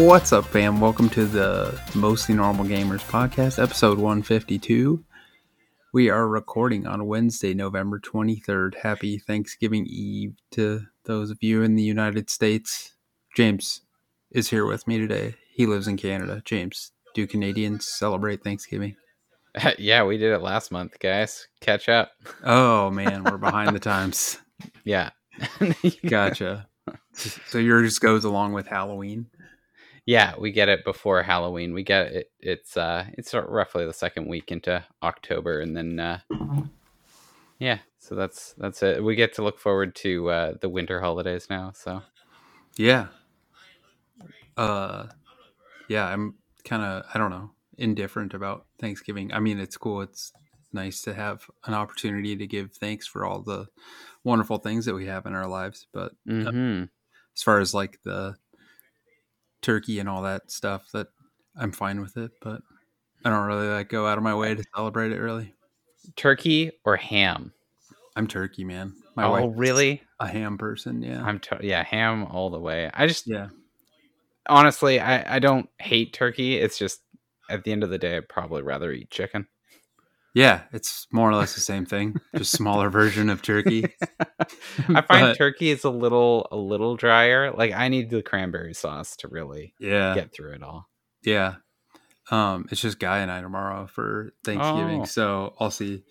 What's up, fam? Welcome to the Mostly Normal Gamers podcast, episode 152. We are recording on Wednesday, November 23rd. Happy Thanksgiving Eve to those of you in the United States. James is here with me today. He lives in Canada. James, do Canadians celebrate Thanksgiving? yeah, we did it last month, guys. Catch up. Oh, man, we're behind the times. Yeah. Gotcha. So yours goes along with Halloween? Yeah, we get it before Halloween. We get it. It's uh, it's roughly the second week into October, and then uh, yeah. So that's that's it. We get to look forward to uh, the winter holidays now. So yeah, uh, yeah. I'm kind of I don't know indifferent about Thanksgiving. I mean, it's cool. It's nice to have an opportunity to give thanks for all the wonderful things that we have in our lives. But uh, mm-hmm. as far as like the turkey and all that stuff, that I'm fine with it. But I don't really like go out of my way to celebrate it. Really, turkey or ham? I'm turkey, man. My oh, really? A ham person? Yeah. I'm to- yeah, ham all the way. I just yeah. Honestly, I I don't hate turkey. It's just at the end of the day, I'd probably rather eat chicken. Yeah, it's more or less the same thing, just smaller version of turkey. I find but, turkey is a little a little drier. Like I need the cranberry sauce to really yeah get through it all. Yeah. Um, it's just Guy and I tomorrow for Thanksgiving, oh. so I'll see.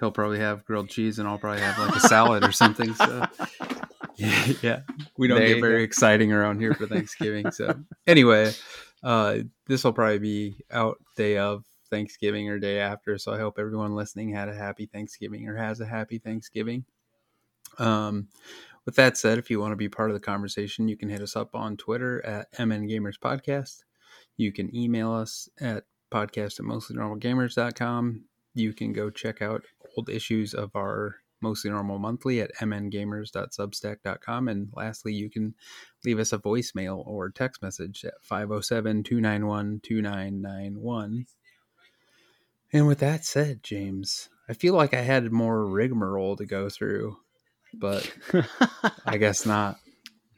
He'll probably have grilled cheese, and I'll probably have like a salad or something. So yeah, yeah. we don't there get very go. exciting around here for Thanksgiving. So anyway, uh, this will probably be out day of Thanksgiving or day after. So I hope everyone listening had a happy Thanksgiving or has a happy Thanksgiving. Um, with that said, if you want to be part of the conversation, you can hit us up on Twitter at MN Gamers Podcast. You can email us at podcast at mostlynormalgamers.com. You can go check out old issues of our Mostly Normal Monthly at mngamers.substack.com. And lastly, you can leave us a voicemail or text message at 507 291 2991. And with that said, James, I feel like I had more rigmarole to go through, but I guess not.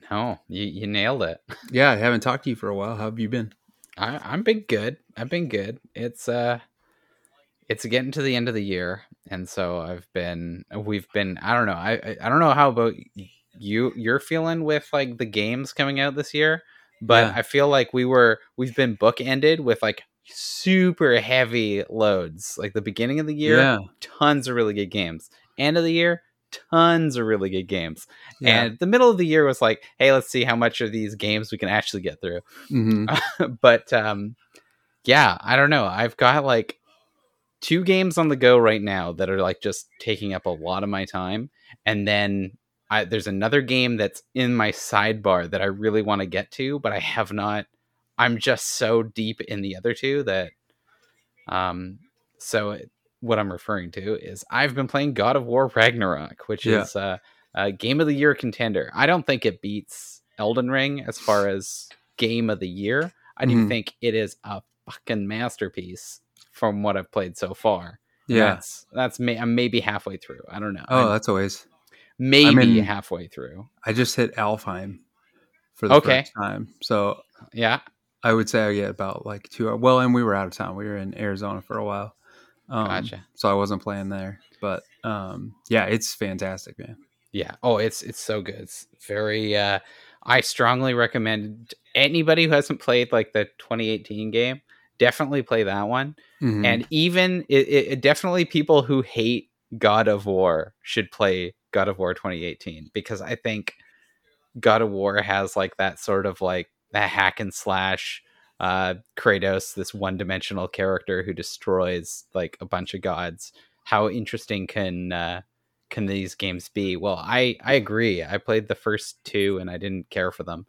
No, you, you nailed it. Yeah, I haven't talked to you for a while. How have you been? I, I've been good. I've been good. It's uh it's getting to the end of the year, and so I've been we've been I don't know I I, don't know how about you you're feeling with like the games coming out this year, but yeah. I feel like we were we've been bookended with like super heavy loads. Like the beginning of the year, yeah. tons of really good games. End of the year, tons of really good games. Yeah. And the middle of the year was like, hey, let's see how much of these games we can actually get through. Mm-hmm. but um, yeah, I don't know. I've got like two games on the go right now that are like just taking up a lot of my time. And then I, there's another game that's in my sidebar that I really want to get to, but I have not I'm just so deep in the other two that um so it, what I'm referring to is I've been playing God of War Ragnarok, which yeah. is uh, a game of the year contender. I don't think it beats Elden Ring as far as game of the year. I do mm-hmm. think it is a fucking masterpiece from what I've played so far. Yeah, that's that's may, I'm maybe halfway through. I don't know. Oh, I'm that's always maybe halfway through. I just hit Alfheim for the okay. first time, so yeah, I would say I get about like two. Hours. Well, and we were out of town. We were in Arizona for a while. Um, gotcha. So I wasn't playing there, but um, yeah, it's fantastic, man. Yeah. Oh, it's it's so good. It's very. Uh, I strongly recommend anybody who hasn't played like the 2018 game definitely play that one. Mm-hmm. And even it, it, definitely people who hate God of War should play God of War 2018 because I think God of War has like that sort of like a hack and slash uh, Kratos, this one dimensional character who destroys like a bunch of gods. How interesting can uh, can these games be? Well, I I agree. I played the first two and I didn't care for them,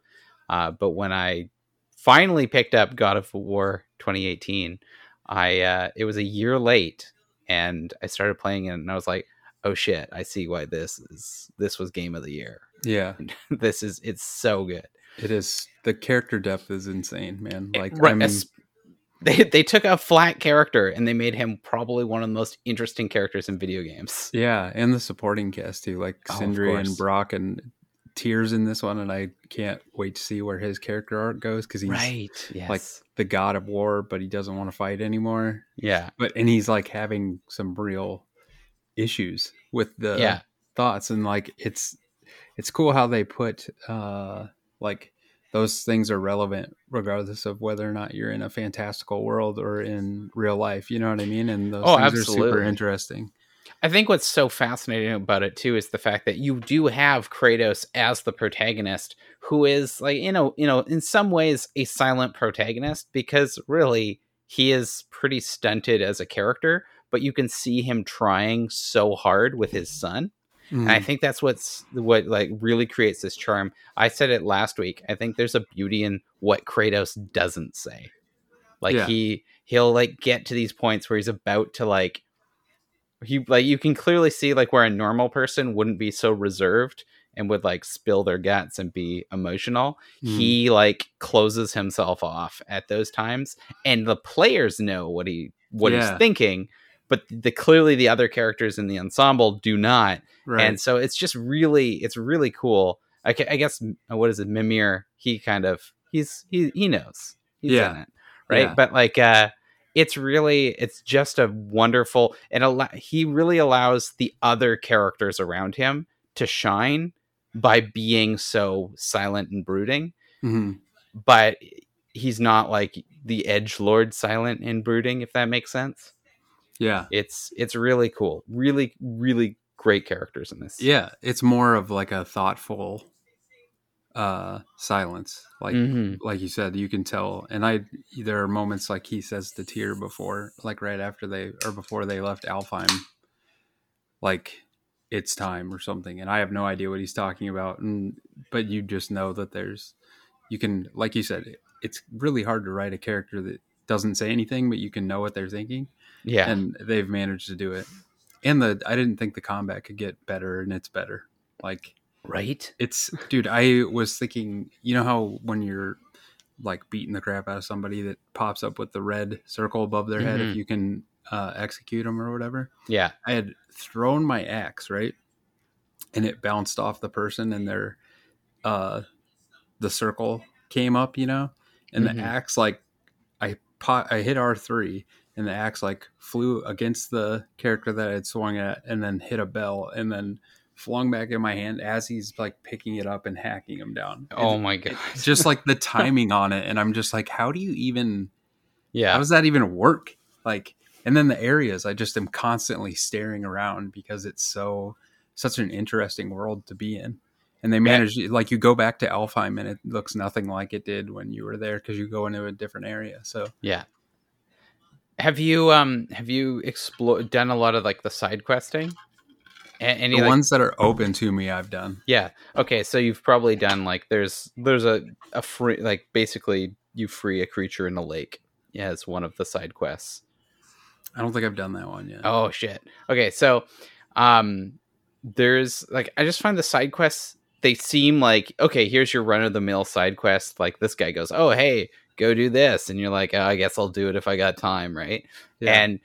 uh, but when I finally picked up God of War 2018, I uh, it was a year late, and I started playing it, and I was like, oh shit, I see why this is this was game of the year. Yeah, this is it's so good. It is the character depth is insane, man. Like right, they they took a flat character and they made him probably one of the most interesting characters in video games. Yeah, and the supporting cast too, like oh, Sindri and Brok and Tyr's in this one, and I can't wait to see where his character arc goes because he's right, yes. like the god of war, but he doesn't want to fight anymore. Yeah, but and he's like having some real issues with the yeah. thoughts, and like it's it's cool how they put uh like those things are relevant regardless of whether or not you're in a fantastical world or in real life. You know what I mean? And those oh, things absolutely. are super interesting. I think what's so fascinating about it too is the fact that you do have Kratos as the protagonist, who is like you know, you know, in some ways a silent protagonist because really he is pretty stunted as a character, but you can see him trying so hard with his son. Mm. And I think that's what's what like really creates this charm. I said it last week. I think there's a beauty in what Kratos doesn't say. Like yeah. he he'll like get to these points where he's about to like he like you can clearly see like where a normal person wouldn't be so reserved and would like spill their guts and be emotional mm. he like closes himself off at those times and the players know what he what yeah. he's thinking but the clearly the other characters in the ensemble do not right. and so it's just really it's really cool I, I, guess what is it mimir he kind of he's he he knows he's yeah. in it right yeah. but like uh it's really it's just a wonderful and al- he really allows the other characters around him to shine by being so silent and brooding mm-hmm. but he's not like the edge lord silent and brooding if that makes sense yeah. It's it's really cool. Really really great characters in this. Yeah it's more of like a thoughtful uh silence. Like mm-hmm. like you said you can tell. And i there are moments like he says the tear before like right after they or before they left alfheim like it's time or something. And i have no idea what he's talking about. And but you just know that there's you can like you said it's really hard to write a character that doesn't say anything but you can know what they're thinking yeah and they've managed to do it and the i didn't think the combat could get better and it's better like Right? It's dude, I was thinking, you know how when you're like beating the crap out of somebody that pops up with the red circle above their head mm-hmm. if you can uh, execute them or whatever. Yeah. I had thrown my axe, right? And it bounced off the person and their uh the circle came up, you know? And mm-hmm. the axe like I pot I hit R3 and the axe like flew against the character that I had swung at and then hit a bell and then flung back in my hand as he's like picking it up and hacking him down. Oh my god! just like the timing on it, and I'm just like, how do you even? Yeah, how does that even work? Like, and then the areas, I just am constantly staring around because it's so such an interesting world to be in. And they manage yeah. like you go back to Alfheim and it looks nothing like it did when you were there because you go into a different area. So yeah. Have you um have you explored done a lot of like the side questing? Any the like, ones that are open to me, I've done. Yeah. Okay. So you've probably done like there's there's a a free like basically you free a creature in a lake as one of the side quests. I don't think I've done that one yet. Oh shit. Okay. So, um, there's like I just find the side quests they seem like okay. Here's your run of the mill side quest. Like this guy goes, oh hey, go do this, and you're like, oh, I guess I'll do it if I got time, right? Yeah. And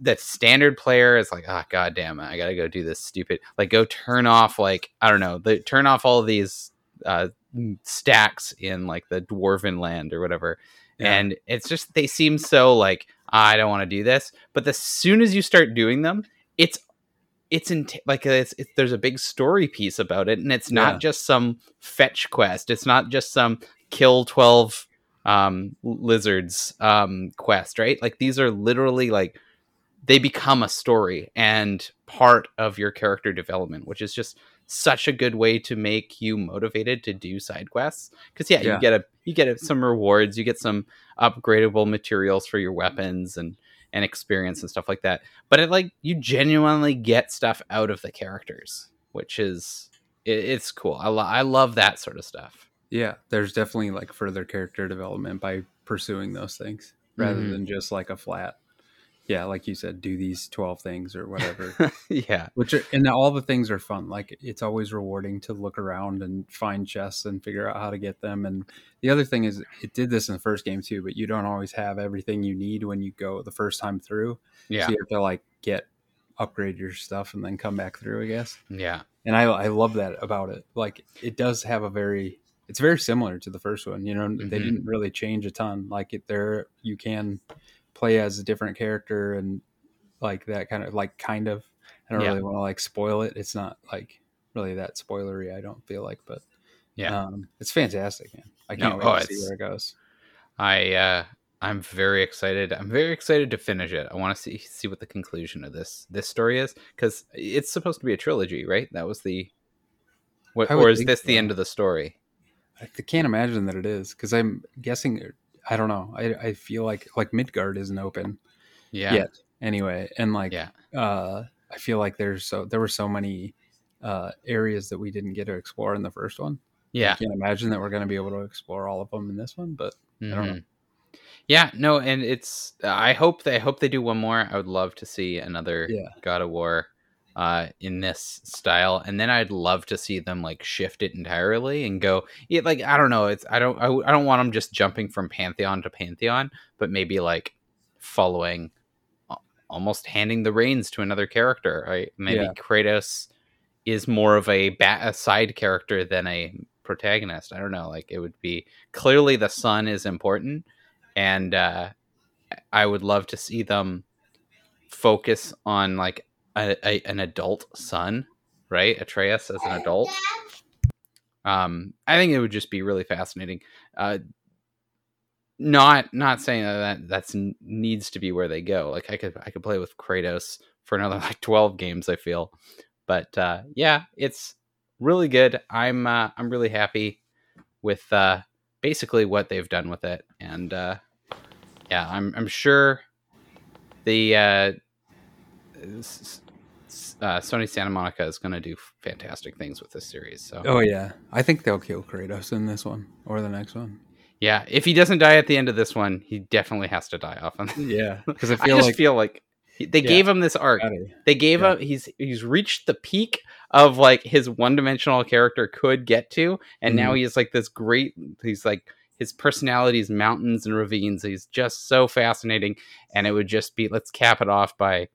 that standard player is like, ah, oh, god damn it, I gotta go do this stupid. Like, go turn off like I don't know, the turn off all of these uh, stacks in like the dwarven land or whatever. Yeah. And it's just they seem so like I don't want to do this, but as soon as you start doing them, it's it's in like it's, it's, there's a big story piece about it, and it's not yeah. just some fetch quest. It's not just some kill twelve um, lizards um, quest, right? Like these are literally like they become a story and part of your character development, which is just such a good way to make you motivated to do side quests. Because yeah, yeah, you get a you get some rewards, you get some upgradable materials for your weapons and and experience and stuff like that. But it like you genuinely get stuff out of the characters, which is it, it's cool. I lo- I love that sort of stuff. Yeah, there's definitely like further character development by pursuing those things rather mm-hmm. than just like a flat yeah like you said do these 12 things or whatever yeah which are, and all the things are fun like it's always rewarding to look around and find chests and figure out how to get them and the other thing is it did this in the first game too but you don't always have everything you need when you go the first time through yeah so you have to like get upgrade your stuff and then come back through. I guess. Yeah. And I I love that about it. Like it does have a very it's very similar to the first one. You know, mm-hmm. they didn't really change a ton. Like it, there you can play as a different character and like that kind of like kind of. I don't yeah. really want to like spoil it. It's not like really that spoilery. I don't feel like, but yeah, um, it's fantastic, man. I can't no, wait oh, to see where it goes. I uh, I'm very excited. I'm very excited to finish it. I want to see see what the conclusion of this this story is because it's supposed to be a trilogy, right? That was the what, or is this so. the end of the story? I can't imagine that it is because I'm guessing. I don't know. I I feel like like Midgard isn't open, yeah. Yet anyway, and like yeah. uh, I feel like there's so there were so many uh, areas that we didn't get to explore in the first one. Yeah, I can't imagine that we're going to be able to explore all of them in this one, but mm-hmm. I don't know. Mm-hmm. Yeah, no, and it's. I hope they I hope they do one more. I would love to see another yeah. God of War uh, in this style, and then I'd love to see them like shift it entirely and go. Yeah, like I don't know. It's I don't I, I don't want them just jumping from pantheon to pantheon, but maybe like following, almost handing the reins to another character. Right? Maybe yeah. Kratos is more of a, ba- a side character than a protagonist. I don't know. Like it would be clearly the son is important, and uh, I would love to see them focus on like a, a, an adult son, right? Atreus as an adult. Um, I think it would just be really fascinating. Uh, not not saying that, that that's needs to be where they go. Like I could I could play with Kratos for another like twelve games. I feel, but uh, yeah, it's really good. I'm uh, I'm really happy with uh, basically what they've done with it, and uh, yeah, I'm I'm sure the uh, Sony Santa Monica is going to do fantastic things with this series. So, oh yeah, I think they'll kill Kratos in this one or the next one. Yeah, if he doesn't die at the end of this one, he definitely has to die off. yeah, because I feel I just like, feel like they yeah, gave him this arc. They gave yeah. him he's he's reached the peak of like his one dimensional character could get to, and mm-hmm. now he's like this great. He's like his personality is mountains and ravines. He's just so fascinating, and it would just be let's cap it off by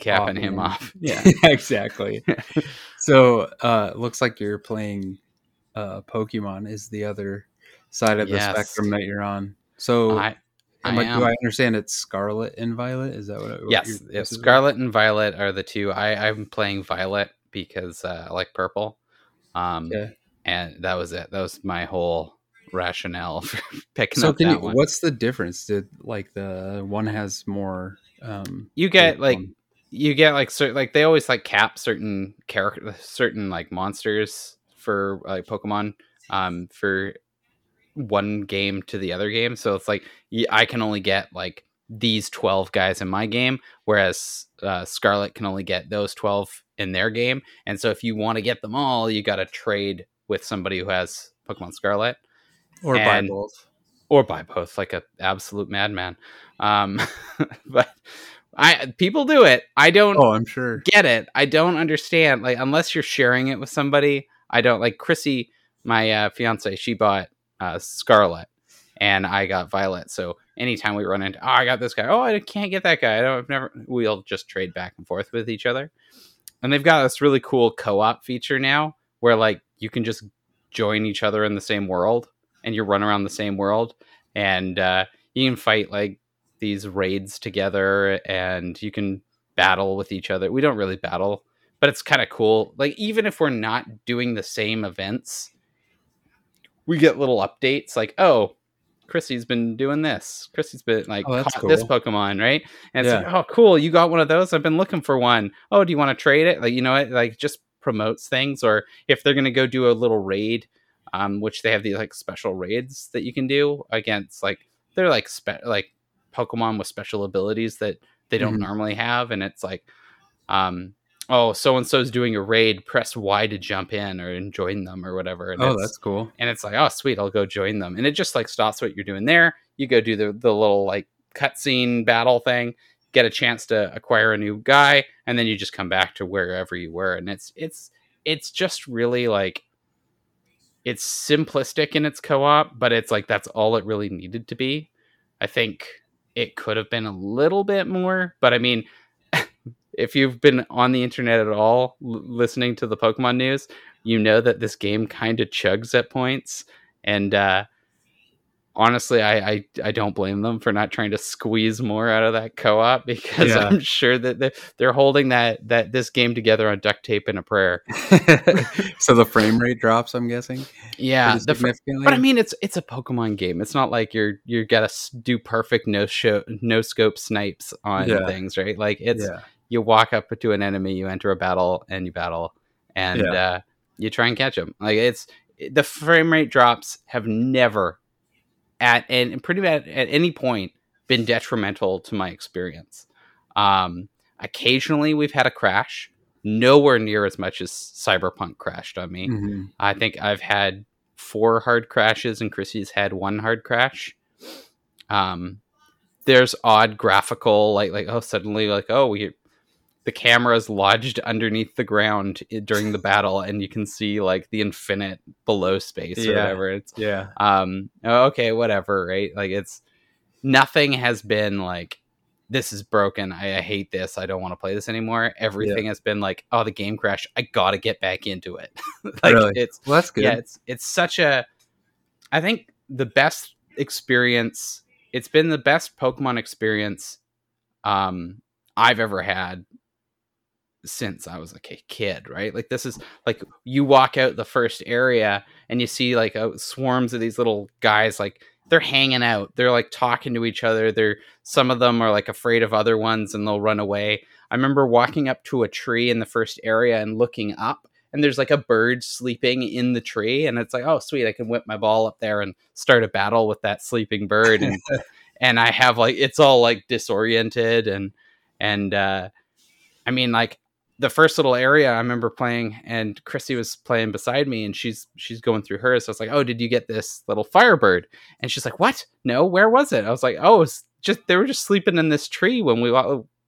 capping him off. Yeah, exactly. so uh looks like you're playing uh Pokemon is the other side of the yes. spectrum that you're on. So I, I do I understand it's Scarlet and Violet? Is that what? It, what yes, yes. Scarlet and Violet are the two. I I'm playing Violet because uh, I like purple. Um, okay. and that was it. That was my whole rationale for picking so up can that you, one. What's the difference? Did like the one has more? Um, you get like one. You get like certain like they always like cap certain character certain like monsters for like Pokemon um for one game to the other game. So it's like I can only get like these 12 guys in my game, whereas uh, Scarlet can only get those 12 in their game. And so if you want to get them all, you got to trade with somebody who has Pokemon Scarlet. Or and, buy both. Or buy both, like an absolute madman. Um, but I people do it. I don't. Oh, I'm sure. Get it. I don't understand. Like unless you're sharing it with somebody, I don't like Chrissy, my uh, fiance. She bought uh, Scarlet, and I got Violet. So anytime we run into, oh, I got this guy. Oh, I can't get that guy. I don't. I've never. We'll just trade back and forth with each other. And they've got this really cool co-op feature now, where like you can just join each other in the same world, and you run around the same world, and uh, you can fight like these raids together, and you can battle with each other. We don't really battle, but it's kind of cool. Like even if we're not doing the same events we get little updates like, oh, Chrissy's been doing this. Chrissy's been like oh, caught cool. this Pokemon, right? And it's yeah. like, oh, cool, you got one of those. I've been looking for one. Oh, do you want to trade it? Like, you know, it like just promotes things. Or if they're gonna go do a little raid, um, which they have these like special raids that you can do against like they're like spe- like Pokemon with special abilities that they don't mm-hmm. normally have, and it's like, um, oh, so and so's doing a raid, press Y to jump in or join them or whatever. And oh, that's cool. And it's like, oh, sweet, I'll go join them. And it just like stops what you're doing there. You go do the, the little like cutscene battle thing, get a chance to acquire a new guy, and then you just come back to wherever you were. And it's it's it's just really like it's simplistic in its co-op, but it's like that's all it really needed to be. I think it could have been a little bit more, but I mean if you've been on the internet at all l- listening to the Pokemon news, you know that this game kind of chugs at points. And uh, honestly, I, I, I don't blame them for not trying to squeeze more out of that co-op because yeah. I'm sure that they're, they're holding that that this game together on duct tape and a prayer. so the frame rate drops. I'm guessing. Yeah, the fr- but I mean, it's it's a Pokemon game. It's not like you're you're gotta do perfect no show no scope snipes on yeah. things, right? Like it's yeah. you walk up to an enemy, you enter a battle, and you battle, and uh, you try and catch them. Like it's the frame rate drops have never at and pretty much at any point been detrimental to my experience. Um, occasionally we've had a crash, nowhere near as much as Cyberpunk crashed on me. Mm-hmm. I think I've had four hard crashes and Chrissy's had one hard crash. Um, there's odd graphical like like oh suddenly like oh we the camera is lodged underneath the ground during the battle and you can see like the infinite below space or yeah. whatever. It's yeah. um okay whatever right? Like it's nothing has been like this is broken. I, I hate this. I don't want to play this anymore. Everything yeah. has been like oh the game crashed. I gotta get back into it. Like really? it's well that's good. yeah it's it's such a i think the best experience it's been the best pokemon experience um I've ever had since I was like a kid, right? Like this is like you walk out the first area and you see like uh, swarms of these little guys like they're hanging out. They're like talking to each other. They're some of them are like afraid of other ones and they'll run away. I remember walking up to a tree in the first area and looking up and there's like a bird sleeping in the tree and it's like, "Oh, sweet, I can whip my ball up there and start a battle with that sleeping bird." And and I have like it's all like disoriented and and uh I mean like the first little area I remember playing, and Chrissy was playing beside me, and she's she's going through hers. So I was like, "Oh, did you get this little firebird?" And she's like, "What? No, where was it?" I was like, "Oh, it's just they were just sleeping in this tree when we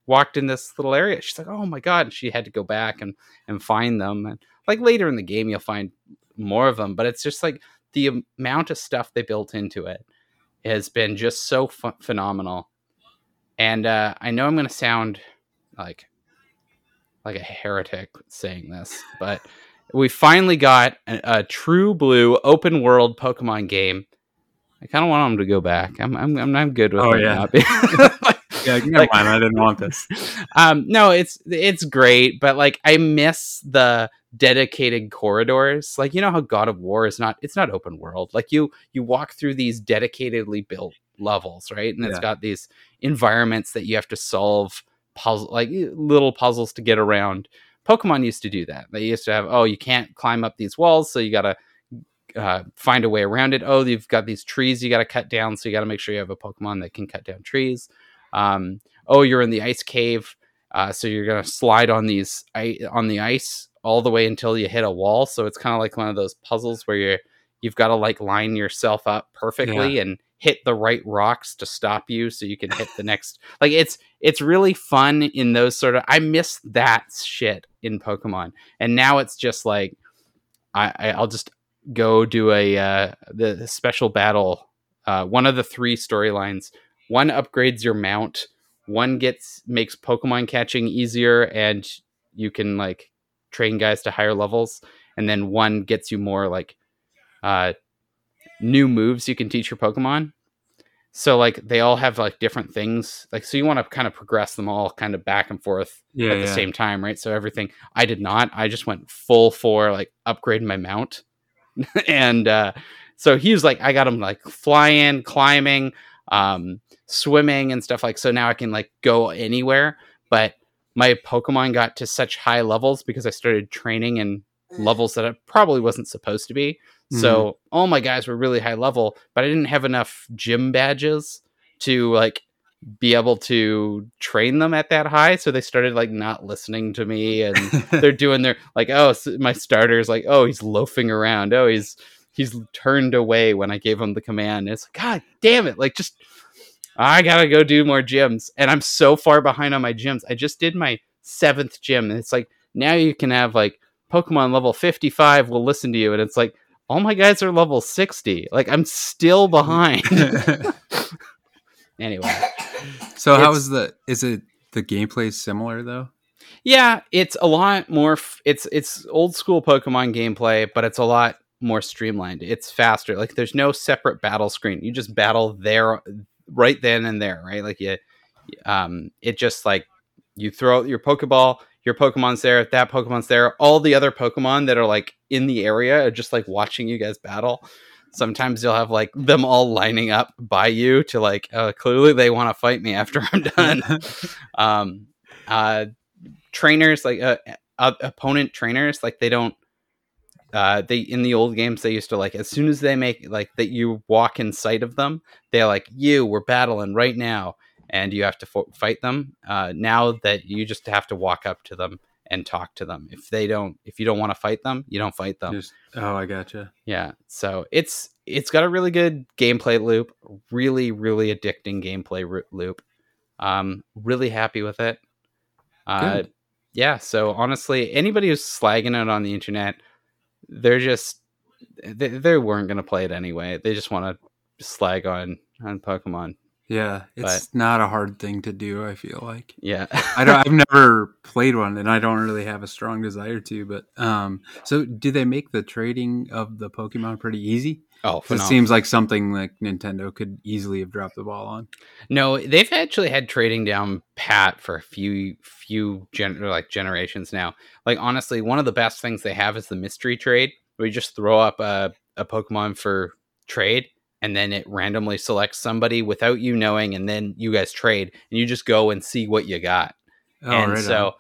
walked in this little area." She's like, "Oh my god!" And she had to go back and and find them. And like later in the game, you'll find more of them, but it's just like the amount of stuff they built into it has been just so phenomenal. And uh, I know I'm going to sound like like a heretic saying this, but we finally got a, a true blue open world Pokemon game. I kind of want them to go back. I'm I'm I'm, I'm good with oh, yeah. like, yeah, never like, mind. I didn't want this. Um, no, it's it's great, but like I miss the dedicated corridors. Like you know how God of War is not it's not open world. Like you you walk through these dedicatedly built levels, right? And it's got these environments that you have to solve puzzle like little puzzles to get around. Pokemon used to do that. They used to have, oh, you can't climb up these walls, so you got to uh, find a way around it. Oh, you've got these trees you got to cut down, so you got to make sure you have a Pokemon that can cut down trees. Um, oh, you're in the ice cave, uh, so you're gonna slide on these on the ice all the way until you hit a wall. So it's kind of like one of those puzzles where you you've got to like line yourself up perfectly yeah. and hit the right rocks to stop you so you can hit the next like it's it's really fun in those sort of i miss that shit in pokemon. And now it's just like i, I will just go do a uh the special battle uh one of the three storylines. One upgrades your mount one gets makes pokemon catching easier and you can like train guys to higher levels and then one gets you more like uh new moves you can teach your Pokemon. So like they all have like different things. Like so you want to kind of progress them all kind of back and forth yeah, at the same time, right? So everything I did not. I just went full for like upgrading my mount. and uh so he was like I got him like flying, climbing, um swimming and stuff like so now I can like go anywhere, but my Pokemon got to such high levels because I started training in levels that I probably wasn't supposed to be. Mm-hmm. So all my guys were really high level, but I didn't have enough gym badges to like be able to train them at that high. So they started like not listening to me and they're doing their like oh my starters like oh he's loafing around. Oh he's he's turned away when i gave him the command. It's like god damn it. Like just i gotta go do more gyms. And i'm so far behind on my gyms. I just did my seventh gym. And it's like now you can have like pokemon level 55 will listen to you and it's like all my guys are level 60. Like I'm still behind. anyway. So how is the is it the gameplay similar though? Yeah, it's a lot more. F- it's it's old school Pokemon gameplay, but it's a lot more streamlined. It's faster. Like there's no separate battle screen. You just battle there, right then and there. Right, like you, um, it just like you throw your Pokeball. Your Pokemon's there. That Pokemon's there. All the other Pokemon that are like in the area are just like watching you guys battle sometimes you'll have like them all lining up by you to like uh, clearly they want to fight me after i'm done um uh trainers like uh, uh, opponent trainers like they don't uh they in the old games they used to like as soon as they make like that you walk in sight of them they're like you we're battling right now and you have to fo- fight them uh now that you just have to walk up to them and talk to them. If they don't, if you don't want to fight them, you don't fight them. Just, oh, I gotcha. Yeah. So it's it's got a really good gameplay loop, really really addicting gameplay loop. Um, really happy with it. Uh, good. yeah. So honestly, anybody who's slagging it on the internet, they're just they, they weren't gonna play it anyway. They just want to slag on on Pokemon. Yeah, it's but, not a hard thing to do. I feel like. Yeah, I don't. I've never played one, and I don't really have a strong desire to. But um, so do they make the trading of the Pokemon pretty easy? Oh, it seems like something like Nintendo could easily have dropped the ball on. No, they've actually had trading down pat for a few few gen- like generations now. Like honestly, one of the best things they have is the mystery trade, where you just throw up a a Pokemon for trade and then it randomly selects somebody without you knowing and then you guys trade and you just go and see what you got oh, and right so on.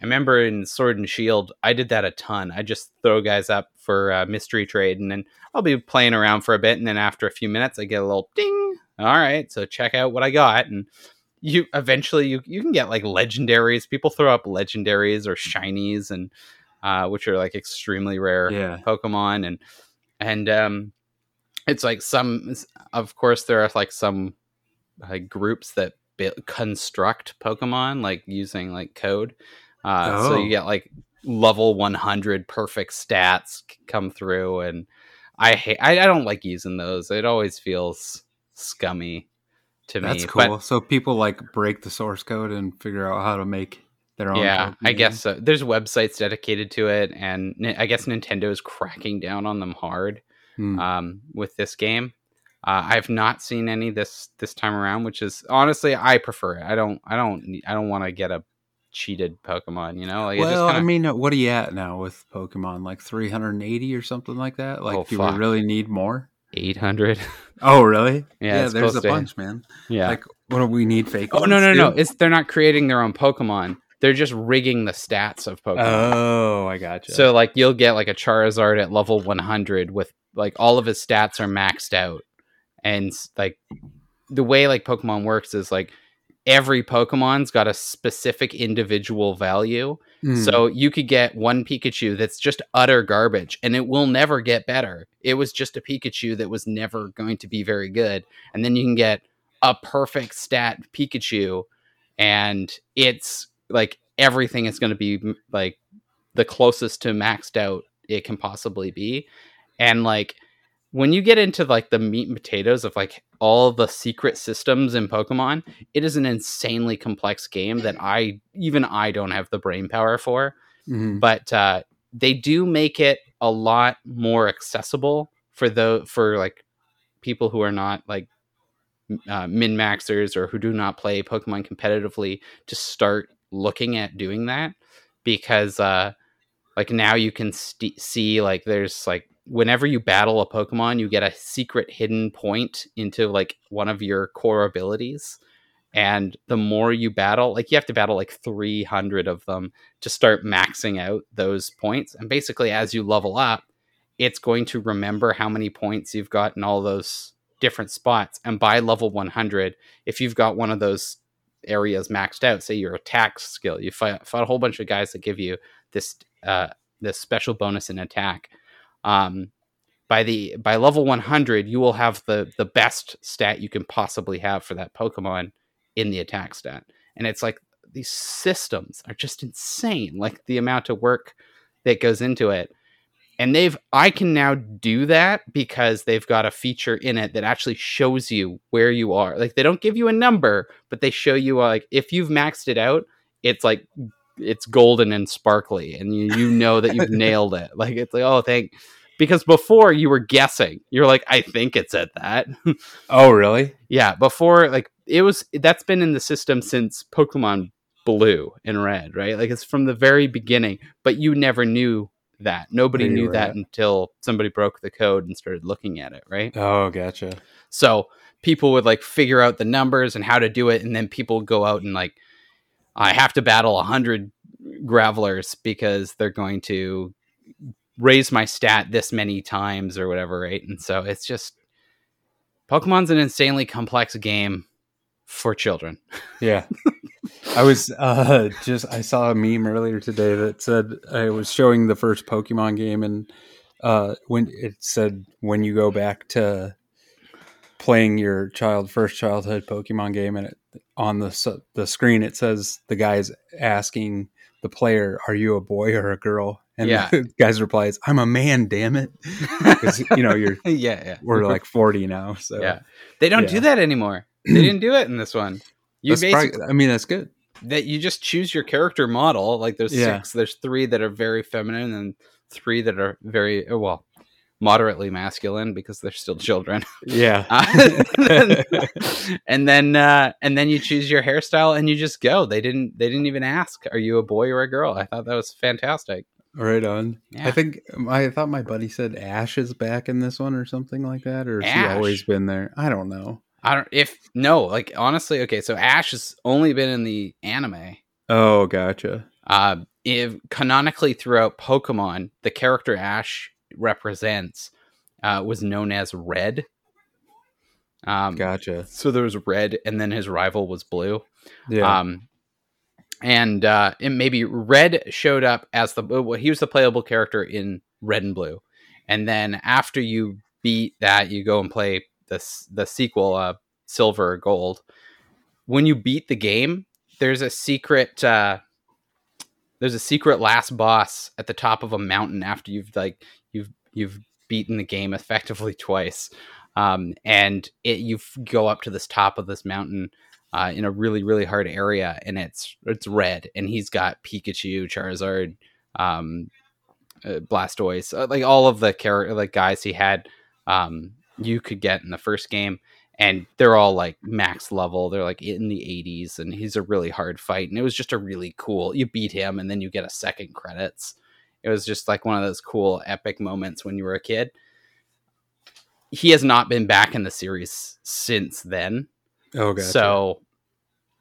i remember in sword and shield i did that a ton i just throw guys up for a mystery trade and then i'll be playing around for a bit and then after a few minutes i get a little ding all right so check out what i got and you eventually you, you can get like legendaries people throw up legendaries or shinies and uh, which are like extremely rare yeah. pokemon and and um it's like some of course there are like some like groups that construct pokemon like using like code uh, oh. so you oh. get like level 100 perfect stats come through and i hate I, I, don't like using those it always feels scummy to That's me that's cool but, so people like break the source code and figure out how to make their own yeah Pokemon. i guess so there's websites dedicated to it and i guess nintendo is cracking down on them hard mm. um, with this game. Uh, I've not seen any this this time around, which is honestly I prefer it. I don't I don't I don't want to get a cheated Pokemon. You know, like well, kinda... I mean, what are you at now with Pokemon? Like 380 or something like that? Like, oh, do fuck. we really need more? 800. Oh, really? yeah, yeah there's a bunch, man. Yeah. Like, what do we need? Fake? Oh no, no, no! It's they're not creating their own Pokemon. They're just rigging the stats of Pokemon. Oh, I gotcha. So like you'll get like a Charizard at level 100 with like all of his stats are maxed out. And like the way like pokemon works is like every pokemon's got a specific individual value. Mm. so you could get one pikachu that's just utter garbage and it will never get better. It was just a pikachu that was never going to be very good. And then you can get a perfect stat pikachu and it's like everything is going to be like the closest to maxed out it can possibly be and like when you get into like the meat and potatoes of like all the secret systems in Pokemon, it is an insanely complex game that I even I don't have the brain power for. Mm-hmm. But uh, they do make it a lot more accessible for the for like people who are not like uh, min maxers or who do not play Pokemon competitively to start looking at doing that because uh, like now you can st- see like there's like whenever you battle a Pokemon, you get a secret hidden point into like one of your core abilities. And the more you battle, like you have to battle like 300 of them to start maxing out those points. And basically, as you level up, it's going to remember how many points you've got in all those different spots. And by level 100, if you've got one of those areas maxed out, say your attack skill, you fight, fight a whole bunch of guys that give you this uh, this special bonus in attack um, by the by level 100 you will have the the best stat you can possibly have for that pokemon in the attack stat. And it's like these systems are just insane like the amount of work that goes into it. And they've i can now do that because they've got a feature in it that actually shows you where you are. Like they don't give you a number but they show you like if you've maxed it out it's like it's golden and sparkly and you, you know that you've nailed it. Like it's like oh thank because before you were guessing. You're like i think it's at that. Oh really? Yeah before like it was that's been in the system since pokemon blue and red right? Like it's from the very beginning but you never knew that. Nobody knew that at. until somebody broke the code and started looking at it right? Oh gotcha. So people would like figure out the numbers and how to do it and then people would go out and like I have to battle 100 gravelers because they're going to raise my stat this many times or whatever, right? And so it's just Pokemon's an insanely complex game for children. Yeah. I was uh just I saw a meme earlier today that said I was showing the first Pokemon game and uh when it said when you go back to playing your child first childhood Pokemon game and it on the the screen it says the guy's asking the player, "Are you a boy or a girl?" And yeah. the guy's replies, "I'm a man, damn it." Because you know you're yeah, yeah we're like 40 now, so yeah they don't yeah. do that anymore. They didn't do it in this one. You basically, I mean, that's good. That you just choose your character model. Like there's yeah. six, there's three that are very feminine and three that are very oh, well moderately masculine because they're still children. Yeah. Uh, and then uh, and then you choose your hairstyle and you just go. They didn't they didn't even ask, are you a boy or a girl? I thought that was fantastic. Right on. Yeah. I think I thought my buddy said Ash is back in this one or something like that, or has he always been there? I don't know. I don't. If no, like honestly, okay. So Ash has only been in the anime. Oh, gotcha. Uh, if canonically throughout Pokemon, the character Ash represents uh, was known as Red. Um, gotcha. So there was Red, and then his rival was Blue. Yeah. Um, and uh, and maybe Red showed up as the well, he was the playable character in Red and Blue, and then after you beat that, you go and play the the sequel, uh, Silver or Gold. When you beat the game, there's a secret. Uh, there's a secret last boss at the top of a mountain after you've like you've beaten the game effectively twice, um, and it you go up to this top of this mountain uh, in a really really hard area, and it's it's red, and he's got Pikachu, Charizard, um, uh, Blastoise, uh, like all of the character like guys he had, um, you could get in the first game. And they're all like max level. They're like in the 80s, and he's a really hard fight. And it was just a really cool. You beat him, and then you get a second credits. It was just like one of those cool epic moments when you were a kid. He has not been back in the series since then. Oh, gotcha. So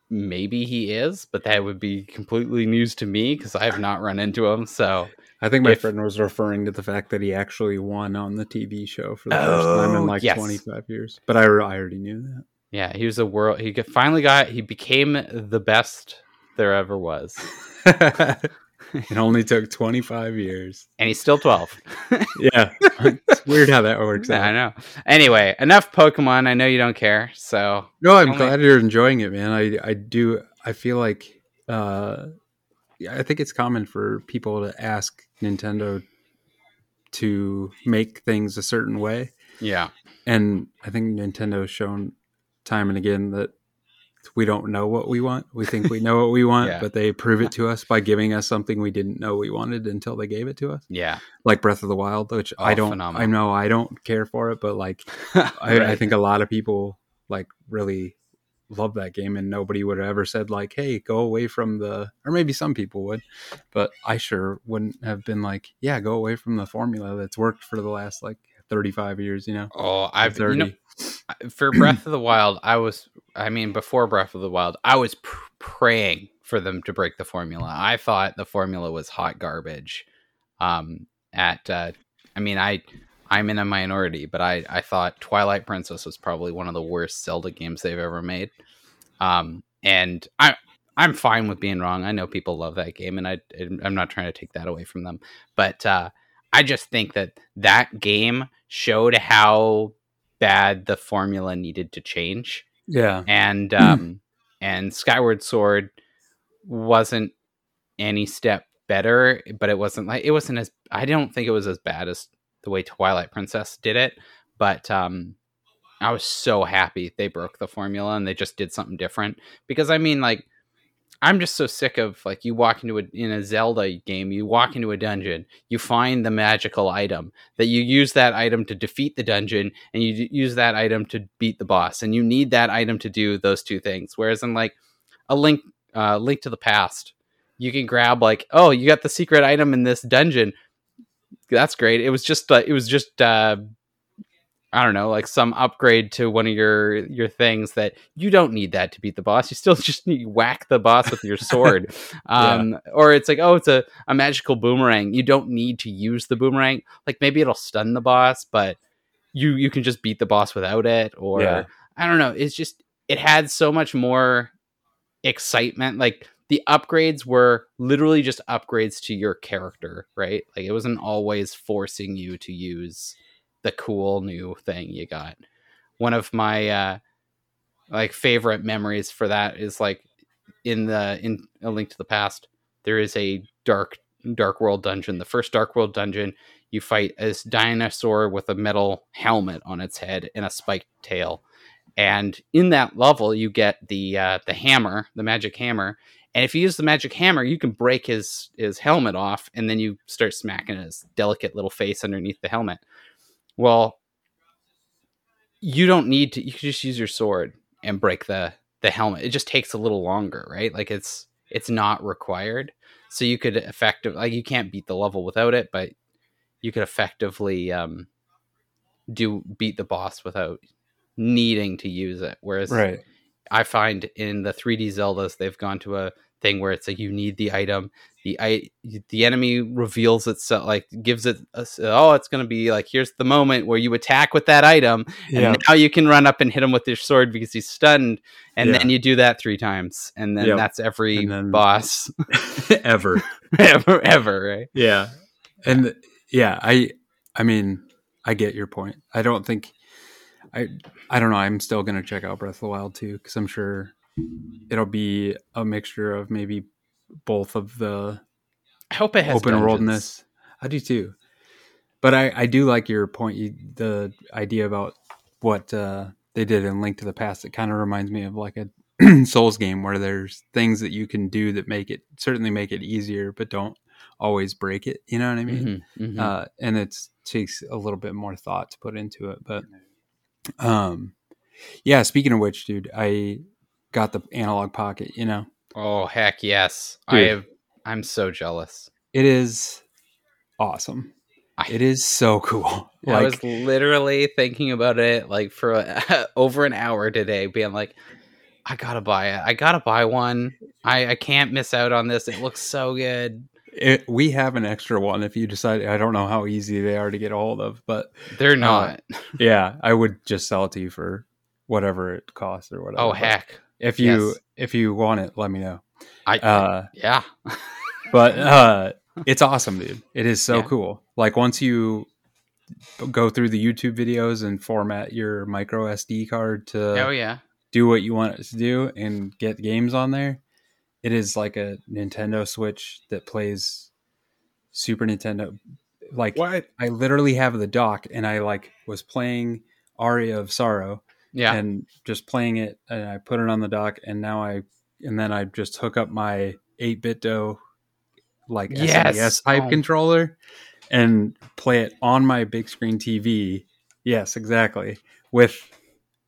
maybe he is, but that would be completely news to me because I have not run into him. So I think my if, friend was referring to the fact that he actually won on the TV show for the oh, first time in like yes. 25 years. But I, I already knew that. Yeah, he was a world. He finally got. He became the best there ever was. it only took 25 years. And he's still 12. yeah. It's weird how that works yeah, out. I know. Anyway, enough Pokemon. I know you don't care. So No, I'm only... glad you're enjoying it, man. I I do I feel like uh I think it's common for people to ask Nintendo to make things a certain way. Yeah. And I think Nintendo's shown time and again that we don't know what we want. We think we know what we want, yeah. but they prove it to us by giving us something we didn't know we wanted until they gave it to us. Yeah, like Breath of the Wild, which oh, I don't. Phenomenal. I know I don't care for it, but like right. I, I, think a lot of people like really love that game, and nobody would have ever said like, "Hey, go away from the," or maybe some people would, but I sure wouldn't have been like, "Yeah, go away from the formula that's worked for the last like 35 years." You know? Oh, I've 30. You know, for Breath of the Wild, I was, I mean, before Breath of the Wild, I was pr- praying for them to break the formula. I thought the formula was hot garbage. Um, at, uh, I mean, I, I'm in a minority, but I, I thought Twilight Princess was probably one of the worst Zelda games they've ever made. Um, and I, I'm fine with being wrong. I know people love that game, and I, I'm not trying to take that away from them. But uh, I just think that that game showed how bad the formula needed to change. Yeah. And um and Skyward Sword wasn't any step better, but it wasn't like it wasn't as I don't think it was as bad as the way Twilight Princess did it, but um I was so happy they broke the formula and they just did something different because I mean like I'm just so sick of like you walk into a in a Zelda game, you walk into a dungeon, you find the magical item that you use that item to defeat the dungeon, and you use that item to beat the boss, and you need that item to do those two things. Whereas in like a link, uh, link to the past, you can grab like, oh, you got the secret item in this dungeon. That's great. It was just uh, it was just uh, I don't know, like some upgrade to one of your your things that you don't need that to beat the boss. You still just need to whack the boss with your sword. um, yeah. Or it's like, oh, it's a, a magical boomerang. You don't need to use the boomerang. Like maybe it'll stun the boss, but you you can just beat the boss without it. Or yeah. I don't know. It's just it had so much more excitement. Like the upgrades were literally just upgrades to your character, right? Like it wasn't always forcing you to use the cool new thing you got. One of my uh, like favorite memories for that is like in the in a link to the past there is a dark dark world dungeon. The first dark world dungeon you fight this dinosaur with a metal helmet on its head and a spiked tail. And in that level you get the uh, the hammer the magic hammer. And if you use the magic hammer you can break his his helmet off and then you start smacking his delicate little face underneath the helmet well, you don't need to. You can just use your sword and break the the helmet. It just takes a little longer, right? Like it's it's not required. So you could effectively like you can't beat the level without it, but you could effectively um, do beat the boss without needing to use it. Whereas right. I find in the 3D Zeldas they've gone to a thing where it's like you need the item the i the enemy reveals itself like gives it a, oh it's going to be like here's the moment where you attack with that item and yeah. now you can run up and hit him with your sword because he's stunned and yeah. then you do that three times and then yep. that's every then, boss ever ever ever right yeah and yeah i i mean i get your point i don't think i i don't know i'm still going to check out breath of the wild too because i'm sure it'll be a mixture of maybe both of the I hope it has open worldness. I do too. But I, I do like your point, you, the idea about what uh, they did in Link to the Past. It kind of reminds me of like a Souls game where there's things that you can do that make it certainly make it easier, but don't always break it. You know what I mean? Mm-hmm, mm-hmm. Uh, and it takes a little bit more thought to put into it. But um, yeah. Speaking of which, dude, I got the analog pocket, you know. Oh heck yes. Dude, I have I'm so jealous. It is awesome. I, it is so cool. Like, I was literally thinking about it like for uh, over an hour today, being like, I gotta buy it. I gotta buy one. I, I can't miss out on this. It looks so good. It, we have an extra one if you decide. I don't know how easy they are to get a hold of, but they're uh, not. Uh, yeah, I would just sell it to you for whatever it costs or whatever. Oh heck! If you yes. if you want it, let me know. I uh, yeah. but uh, it's awesome, dude. It is so yeah. cool. Like once you go through the YouTube videos and format your micro SD card to oh yeah do what you want it to do and get games on there, it is like a Nintendo Switch that plays Super Nintendo. Like what? I literally have the dock and I like was playing Aria of Sorrow yeah. And just playing it and I put it on the dock and now I and then I just hook up my 8BitDo like yes. SNES type oh. controller and play it on my big screen TV. Yes, exactly. With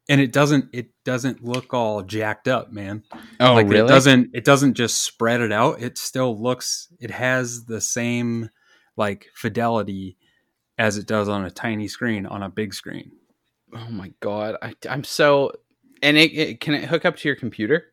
and it doesn't it doesn't look all jacked up, man. Oh, like really? It doesn't it doesn't just spread it out. It still looks it has the same like fidelity as it does on a tiny screen on a big screen. Oh my god, I, am so. And it, it can it hook up to your computer?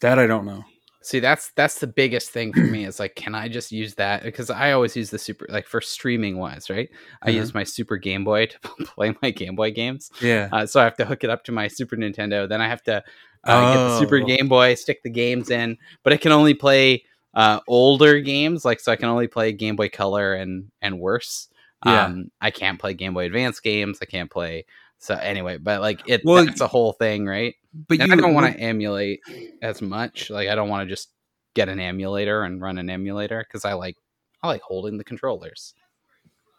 That I don't know. See, that's that's the biggest thing for me. Is like, can I just use that? Because I always use the super like for streaming wise, right? I uh-huh. use my Super Game Boy to play my Game Boy games. Yeah. Uh, so I have to hook it up to my Super Nintendo. Then I have to uh, oh. get the Super oh. Game Boy, stick the games in, but it can only play uh, older games. Like, so I can only play Game Boy Color and and worse. Yeah. Um, I can't play Game Boy Advance games. I can't play. So anyway, but like it, well, that's a whole thing, right? But you, I don't want to emulate as much. Like I don't want to just get an emulator and run an emulator because I like I like holding the controllers.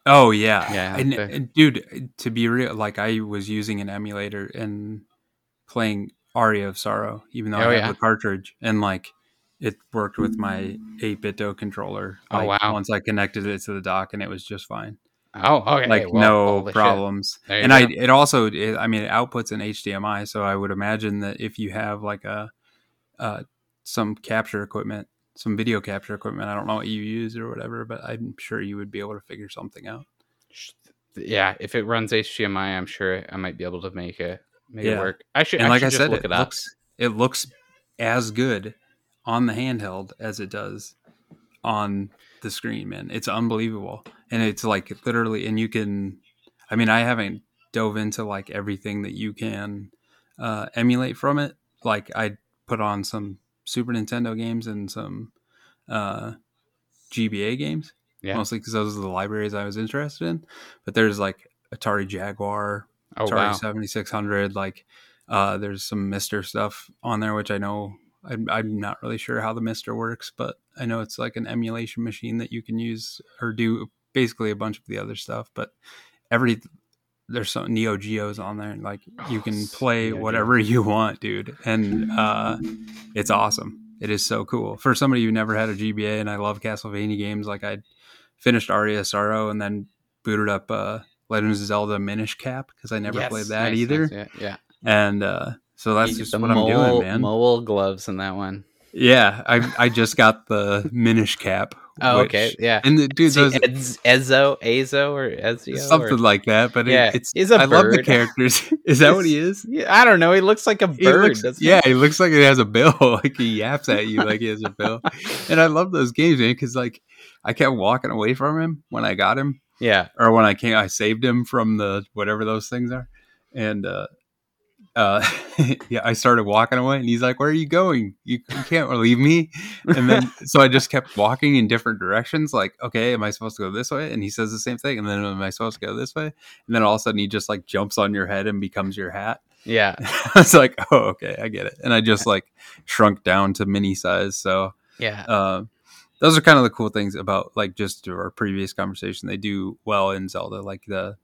Oh yeah, yeah. And, and, dude, to be real, like I was using an emulator and playing Aria of Sorrow, even though oh, I have yeah. the cartridge, and like it worked with my 8BitDo controller. Oh, Like, wow. Once I connected it to the dock, and it was just fine. Oh, okay. like well, no problems. And I it also it, I mean it outputs an HDMI, so I would imagine that if you have like a uh, some capture equipment, some video capture equipment, I don't know what you use or whatever, but I'm sure you would be able to figure something out. Yeah, if it runs HDMI, I'm sure I might be able to make it make it work. I should. and I like should I just said, look it, it, up. looks it looks as good on the handheld as it does on the screen, man. It's unbelievable. And it's like literally and you can I mean, I haven't dove into like everything that you can uh, emulate from it. Like I put on some Super Nintendo games and some uh, GBA games, Yeah. mostly because those are the libraries I was interested in. But there's like Atari Jaguar, Oh Atari wow. 7600 like uh there's some mister stuff on there which i know I'm, I'm not really sure how the mister works but i know it's like an emulation machine that you can use or do basically a bunch of the other stuff but every there's some neo geos on there and like you Oh, can play whatever you want dude and uh it's awesome. It is so cool. For somebody who never had a gba and i love castlevania games like i finished aria sorrow and then booted up uh legends of zelda minish cap because i never Yes, played that nice, either. nice, Yeah, yeah. and uh so that's just what the i'm doing man Mole gloves in that one. yeah i i just got the minish cap Oh, which- okay. Yeah. and the dude those Ez- Ezo, Azo, or Ezio, something or, like that but it- Yeah, it's he's a i love the characters is that what he is Yeah, I don't know. He looks like a He bird. looks- yeah, he looks like he has a bill. Like he yaps at you like he has a bill. and I love those games, man, because like I kept walking away from him when I got him, Yeah. or when I came, I saved him from the whatever those things are, and uh, uh, yeah, I started walking away, and he's like, "Where are you going? You, you can't leave me." And then so I just kept walking in different directions. Like, okay, am I supposed to go this way? And he says the same thing. And then am I supposed to go this way? And then all of a sudden he just like jumps on your head and becomes your hat. Yeah. I was like, oh, okay, I get it. And I just like shrunk down to mini size. So Yeah. uh, those are kind of the cool things about like just our previous conversation. They do well in Zelda. Like the,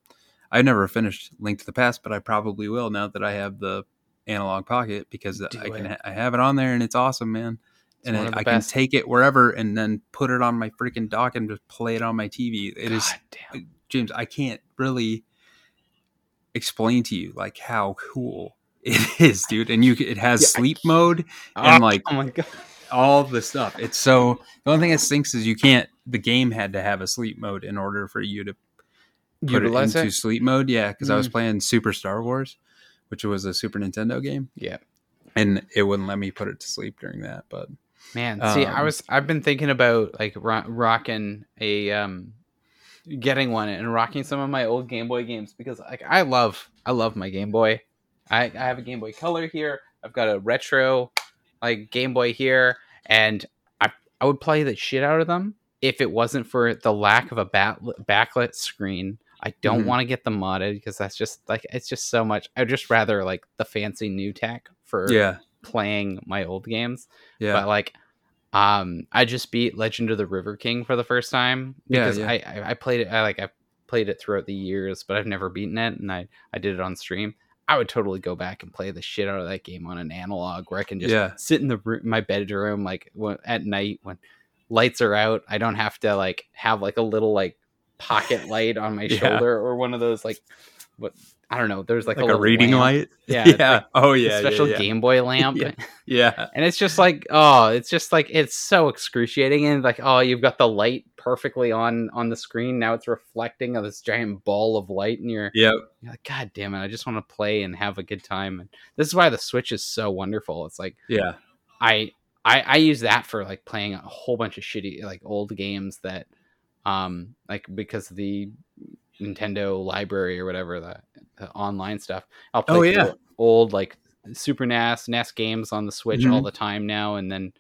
I never finished Link to the Past, but I probably will now that I have the analog pocket because Do I can it. I have it on there and it's awesome, man. It's and I, can take it wherever and then put it on my freaking dock and just play it on my TV. It is God damn. Uh, James, I can't really explain to you like how cool it is, dude. And you, it has Yeah, sleep mode oh and like oh my god. all the stuff. It's so the only thing that stinks is you can't. The game had to have a sleep mode in order for you to put it into it? sleep mode. Yeah, because I was Mm. playing Super Star Wars, which was a Super Nintendo game, Yeah. and it wouldn't let me put it to sleep during that. But Man, see, I Um, was I've been thinking about like ro- rocking a um getting one and rocking some of my old Game Boy games because like I love I love my Game Boy. I, I have a Game Boy Color here. I've got a retro like Game Boy here and I I would play the shit out of them if it wasn't for the lack of a bat- backlit screen. I don't Mhm. want to get them modded because that's just like it's just so much. I'd just rather like the fancy new tech for yeah, playing my old games yeah, but like um i just beat legend of the river king for the first time Yeah, because yeah. I, I i played it i like i played it throughout the years but i've never beaten it and i i did it on stream i would totally go back and play the shit out of that game on an analog where i can just Yeah. sit in the room, my bedroom like when, at night when lights are out i don't have to like have like a little like pocket light on my Yeah. shoulder or one of those like what i don't know there's like, like, a, little reading lamp. light. Yeah, yeah. like oh a yeah, special yeah, yeah. game boy lamp Yeah. Yeah, and it's just like oh it's just like it's so excruciating and like oh you've got the light perfectly on on the screen now it's reflecting of this giant ball of light and you're, yep, you're like god damn it i just want to play and have a good time and this is why the switch is so wonderful it's like yeah, i i i use that for like playing a whole bunch of shitty like old games that um like because the nintendo library or whatever the, the online stuff i'll play Oh, yeah. old like super nas nes games on the switch Mhm. all the time now and then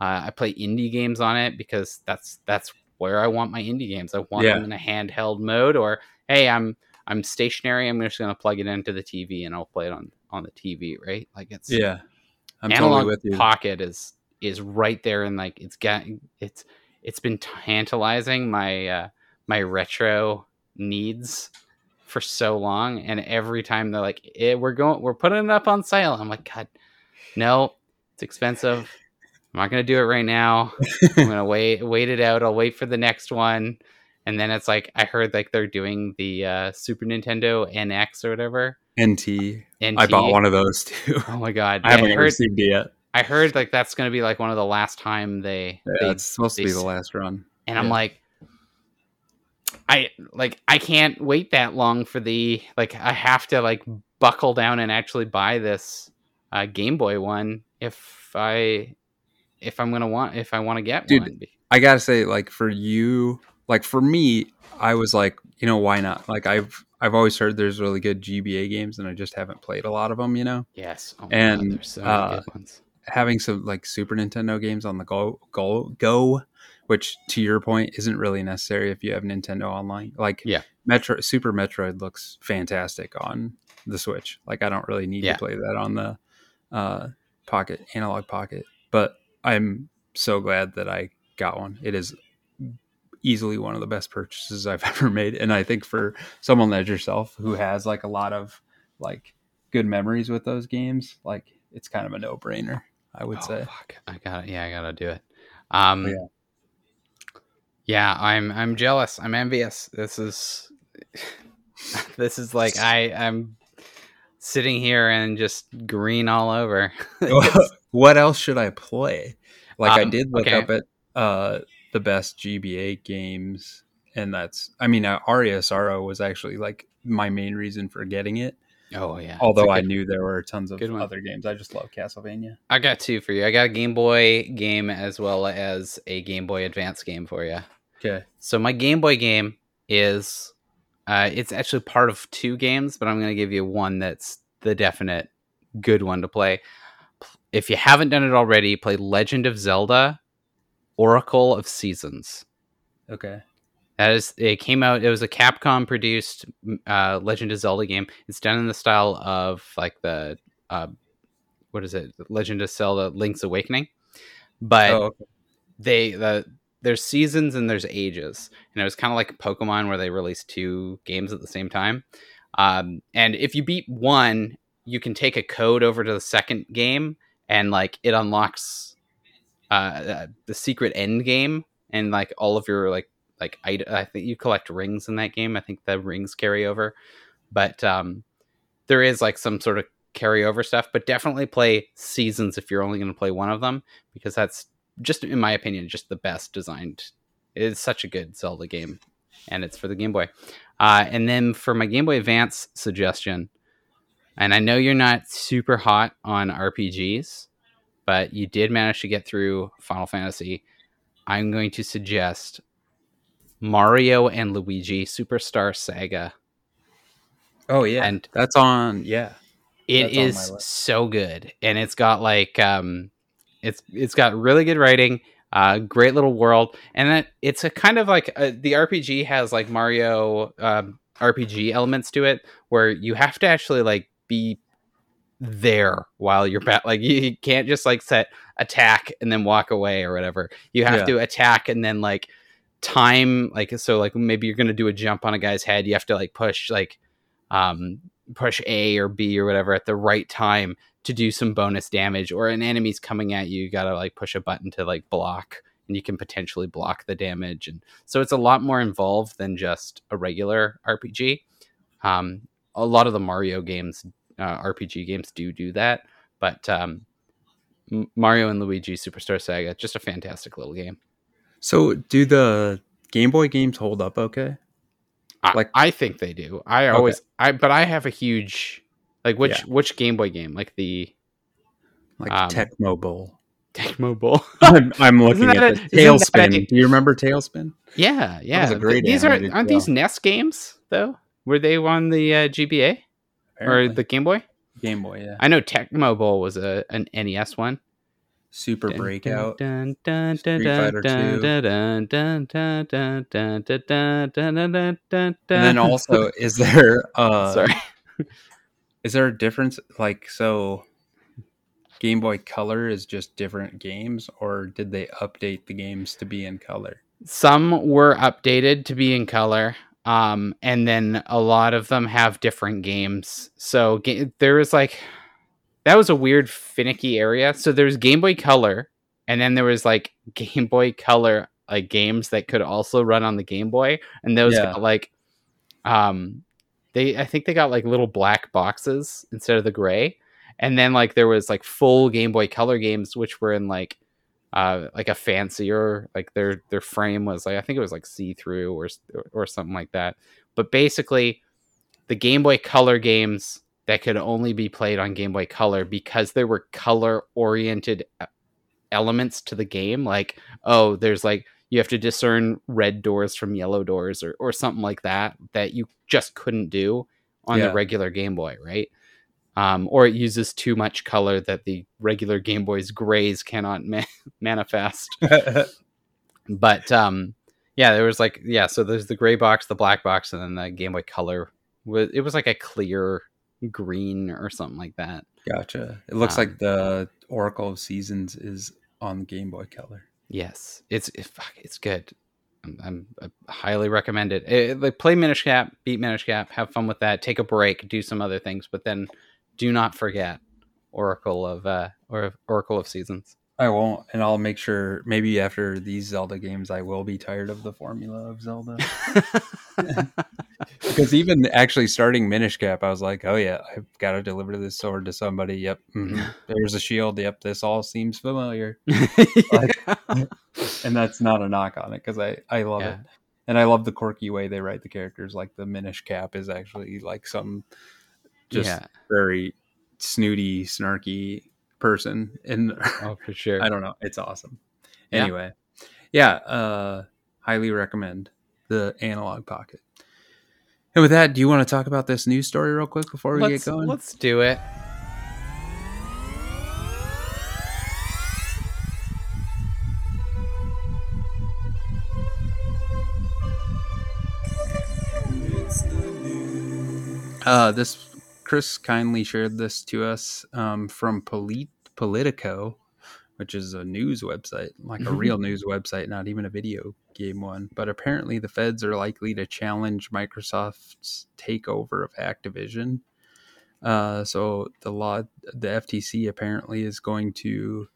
uh, i play indie games on it because that's that's where i want my indie games i want Yeah. them in a handheld mode or hey i'm i'm stationary i'm just going to plug it into the tv and i'll play it on on the tv right like it's yeah. I'm analog totally with you. pocket is is right there and like it's got it's it's been tantalizing my uh my retro needs for so long and every time they're like eh, we're going we're putting it up on sale i'm like god no it's expensive I'm not gonna do it right now. I'm gonna wait wait it out. I'll wait for the next one. And then it's like I heard like they're doing the uh, Super Nintendo NX or whatever. NT. NT. I bought one of those too. Oh my god! I haven't I heard, received it yet. I heard like that's going to be like one of the last time they. Yeah, they, it's supposed they, to be the last run. And yeah. I'm like, I like I can't wait that long for the like I have to like buckle down and actually buy this uh, Game Boy one if I if I'm gonna want if I want to get Dude, one. I gotta say, like for you, like for me, I was like, you know, why not? Like I've I've always heard there's really good GBA games, and I just haven't played a lot of them. You know. Yes. Oh and God, so uh, having some like Super Nintendo games on the go go go, which to your point isn't really necessary if you have Nintendo Online. Like yeah, Metro Super Metroid looks fantastic on the Switch. Like I don't really need yeah. to play that on the uh, Pocket Analog Pocket, but I'm so glad that I got one. It is easily one of the best purchases I've ever made, and I think for someone like yourself who has like a lot of like good memories with those games, like it's kind of a no brainer. I would oh, say. Fuck. I got it. Yeah, I gotta do it. Um, oh, yeah. Yeah, I'm. I'm jealous. I'm envious. This is. this is like I. I'm sitting here and just green all over. what else should I play? Like um, I did look okay. up at uh, the best GBA games, and that's. I mean, uh, was actually like my main reason for getting it Oh yeah. Although I knew there were tons of other games. I just love Castlevania. I got two for you. I got a Game Boy game as well as a Game Boy Advance game for you. Okay. So my Game Boy game is uh, it's actually part of two games, but I'm going to give you one that's the definite good one to play. If you haven't done it already, play Legend of Zelda Oracle of Seasons. Okay. That is, it came out. It was a Capcom produced uh, Legend of Zelda game. It's done in the style of like the uh, what is it? Legend of Zelda: Link's Awakening, but oh, okay. they the there's seasons and there's ages, and it was kind of like Pokemon where they released two games at the same time. Um, and if you beat one, you can take a code over to the second game, and like it unlocks uh, uh the secret end game and like all of your like like I, I think you collect rings in that game. I think the rings carry over, but um, there is like some sort of carryover stuff. But definitely play seasons if you're only going to play one of them because that's just in my opinion just the best designed. It is such a good Zelda game, and it's for the Game Boy. Uh, and then for my Game Boy Advance suggestion, and I know you're not super hot on RPGs, but you did manage to get through Final Fantasy. I'm going to suggest Mario and Luigi Superstar Saga. Oh yeah, and that's on. Yeah, it is so good, and it's got like um, it's it's got really good writing, uh, great little world, and that it's a kind of like uh, the RPG has like Mario um, RPG elements to it, where you have to actually like be there while you're bat like you can't just like set attack and then walk away or whatever you have yeah. to attack and then like time like so like maybe you're gonna do a jump on a guy's head you have to like push like um push a or b or whatever at the right time to do some bonus damage or an enemy's coming at you you gotta like push a button to like block and you can potentially block the damage and so it's a lot more involved than just a regular rpg um a lot of the mario games uh, rpg games do do that but um mario and luigi superstar saga just a fantastic little game so, do the Game Boy games hold up okay? Like I, I think they do. I always okay. I but I have a huge like which yeah. which Game Boy game? Like the like um, Tecmo Bowl. Tecmo Bowl. I'm, I'm looking at a, the TaleSpin. Do you remember TaleSpin? Yeah, yeah. That a great these are aren't well. these NES games though? Were they on the uh, GBA Apparently. or the Game Boy? Game Boy, yeah. I know Tecmo Bowl was a an NES one. Super Breakout, Street Fighter Two, and then also, is there uh, sorry, is there a difference? Like, so Game Boy Color is just different games, or did they update the games to be in color? Some were updated to be in color, um, and then a lot of them have different games. So ga- there was like that was a weird finicky area. So there's Game Boy Color, and then there was like Game Boy Color like games that could also run on the Game Boy, and those yeah. got like um they I think they got like little black boxes instead of the gray. And then like there was like full Game Boy Color games which were in like uh like a fancier like their their frame was like I think it was like see-through or or something like that. But basically the Game Boy Color games that could only be played on Game Boy Color because there were color oriented uh, elements to the game like oh there's like you have to discern red doors from yellow doors or, or something like that that you just couldn't do on yeah. the regular game boy right um, or it uses too much color that the regular game boy's grays cannot ma- manifest but um, yeah there was like yeah so there's the gray box the black box and then the game boy color it was like a clear green or something like that gotcha it looks um, like the oracle of seasons is on game boy color Yes, it's it, it's good. I'm, I'm I highly recommend it. it. Like play Minish Cap, beat Minish Cap, have fun with that. Take a break, do some other things, but then do not forget Oracle of uh or Oracle of Seasons. I won't, and I'll make sure maybe after these Zelda games, I will be tired of the formula of Zelda. because even actually starting Minish Cap, I was like, oh yeah, I've got to deliver this sword to somebody. Yep, mm-hmm. there's a shield. Yep, this all seems familiar. like, and that's not a knock on it because I I love yeah. it, and I love the quirky way they write the characters. Like the Minish Cap is actually like some just yeah. very snooty, snarky person. And oh, for sure, I don't know. It's awesome. Anyway, yeah, yeah uh, highly recommend the Analog Pocket. And with that, do you want to talk about this news story real quick before we let's, get going? Let's do it. Uh, this Chris kindly shared this to us um, from Polit- Politico, which is a news website, like a real news website, not even a video game one. But apparently, the feds are likely to challenge Microsoft's takeover of Activision. Uh, so the law, the FTC apparently is going to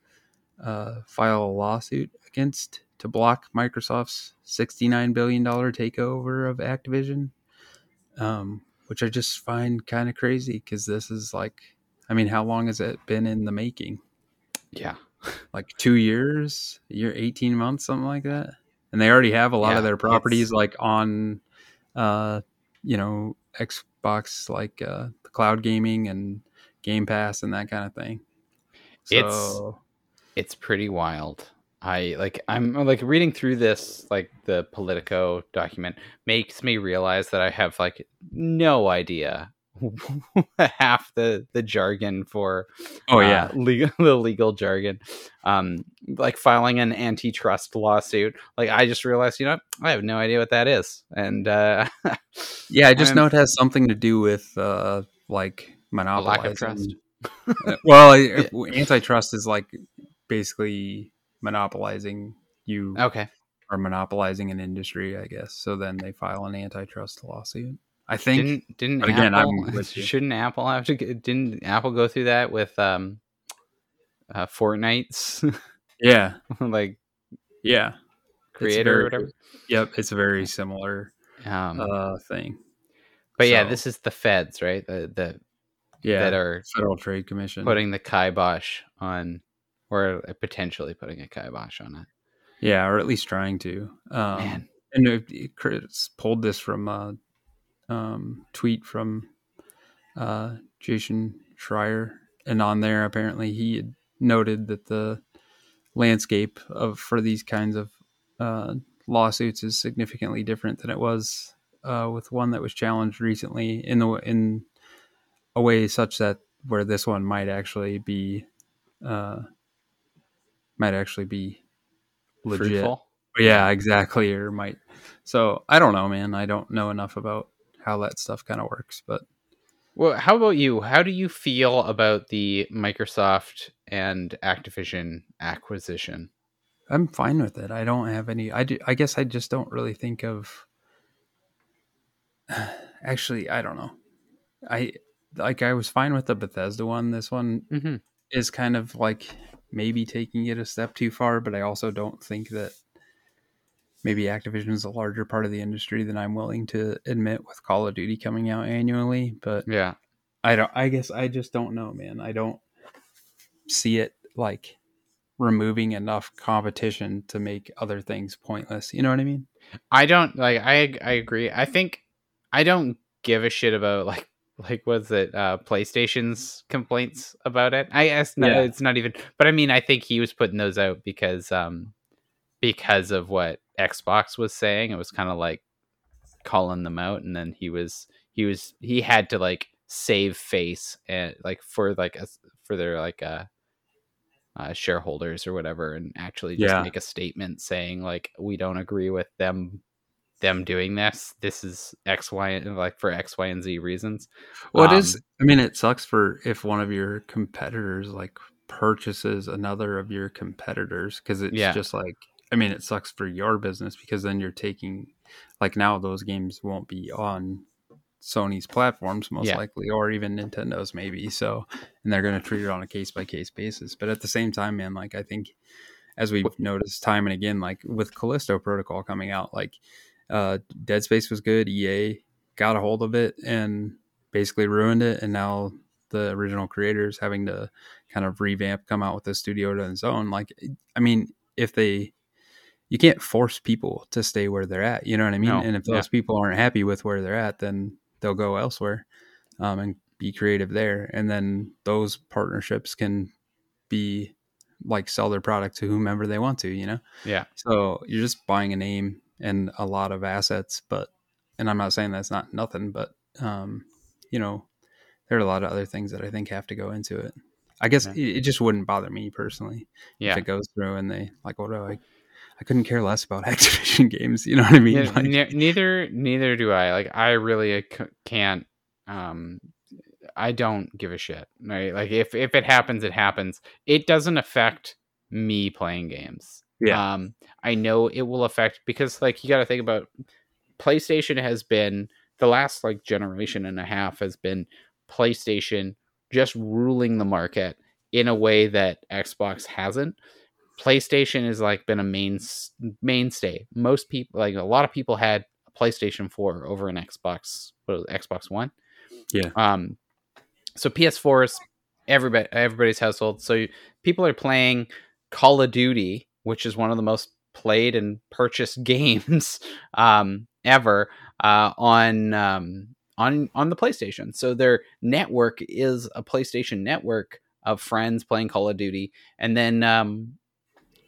uh, file a lawsuit against to block Microsoft's $69 billion takeover of Activision, um, which I just find kind of crazy because this is like, I mean, how long has it been in the making? Yeah. Like two years, year, 18 months, something like that. And they already have a lot yeah, of their properties like on uh you know xbox like uh the cloud gaming and game pass and that kind of thing. So, it's it's pretty wild. I like i'm like reading through this like the politico document makes me realize that i have like no idea half the the jargon for oh yeah. uh, legal the legal jargon. Um like filing an antitrust lawsuit. Like i just realized you know i have no idea what that is. And uh yeah i just know it has something to do with uh like lack of trust. Uh, well yeah. antitrust is like basically monopolizing you okay. or monopolizing an industry i guess. So then they file an antitrust lawsuit I think didn't didn't but again Apple, shouldn't Apple have to didn't Apple go through that with um uh Fortnite's? Yeah. Like yeah. Creator very, or whatever? yep it's a very similar um uh thing. but so, yeah this is the feds right? The the yeah that are Federal Trade Commission. putting the kibosh on or potentially putting a kibosh on it. Yeah or at least trying to. Um Man. and Chris pulled this from uh um, tweet from uh, Jason Schreier, and on there apparently he had noted that the landscape of for these kinds of uh, lawsuits is significantly different than it was uh, with one that was challenged recently in the in a way such that where this one might actually be uh, might actually be legit. Fruitful. Yeah, exactly. Or might. So I don't know, man. I don't know enough about how that stuff kind of works. But well, how about you? How do you feel about the Microsoft and Activision acquisition? I'm fine with it. I don't have any. I, do, I guess I just don't really think of. Actually, I don't know. I like I was fine with the Bethesda one. This one mm-hmm. is kind of like maybe taking it a step too far, but I also don't think that maybe Activision is a larger part of the industry than I'm willing to admit with Call of Duty coming out annually. But yeah, I don't. I guess I just don't know, man. I don't see it like removing enough competition to make other things pointless. You know what I mean? I don't like. I I agree. I think I don't give a shit about like like was it uh PlayStation's complaints about it. I guess no, yeah. it's not even. But I mean, I think he was putting those out because um because of what Xbox was saying. It was kind of like calling them out, and then he was he was he had to like save face and like for like a, for their like uh, uh shareholders or whatever, and actually just yeah. make a statement saying like we don't agree with them them doing this. This is X, Y, like for X, Y, and Z reasons. Well, um, it is. Um, I mean, it sucks for if one of your competitors like purchases another of your competitors because it's yeah. just like I mean, it sucks for your business because then you're taking, like now those games won't be on Sony's platforms most yeah. likely, or even Nintendo's maybe. So, and they're going to treat it on a case by case basis. But at the same time, man, like I think, as we've noticed time and again, like with Callisto Protocol coming out, like uh, Dead Space was good. EA got a hold of it and basically ruined it, and now the original creators having to kind of revamp, come out with a studio to its own. Like, I mean, if they you can't force people to stay where they're at. You know what I mean? No, and if those yeah. people aren't happy with where they're at, then they'll go elsewhere um, and be creative there. And then those partnerships can be like sell their product to whomever they want to, you know? Yeah. So you're just buying a name and a lot of assets, but, and I'm not saying that's not nothing, but, um, you know, there are a lot of other things that I think have to go into it. I guess yeah. it, it, just wouldn't bother me personally yeah. if it goes through and they like, what do I I couldn't care less about Activision games. You know what I mean? Yeah, like, ne- neither neither do I. Like I really can't. Um, I don't give a shit. Right? Like if if it happens, it happens. It doesn't affect me playing games. Yeah. Um, I know it will affect because like you got to think about PlayStation has been the last like generation and a half has been PlayStation just ruling the market in a way that Xbox hasn't. PlayStation has like been a main mainstay. Most people, like a lot of people, had a PlayStation Four over an Xbox, what was it, Xbox One. Yeah. Um. So PS4 is everybody everybody's household. So people are playing Call of Duty, which is one of the most played and purchased games um, ever uh, on um, on on the PlayStation. So their network is a PlayStation network of friends playing Call of Duty, and then um,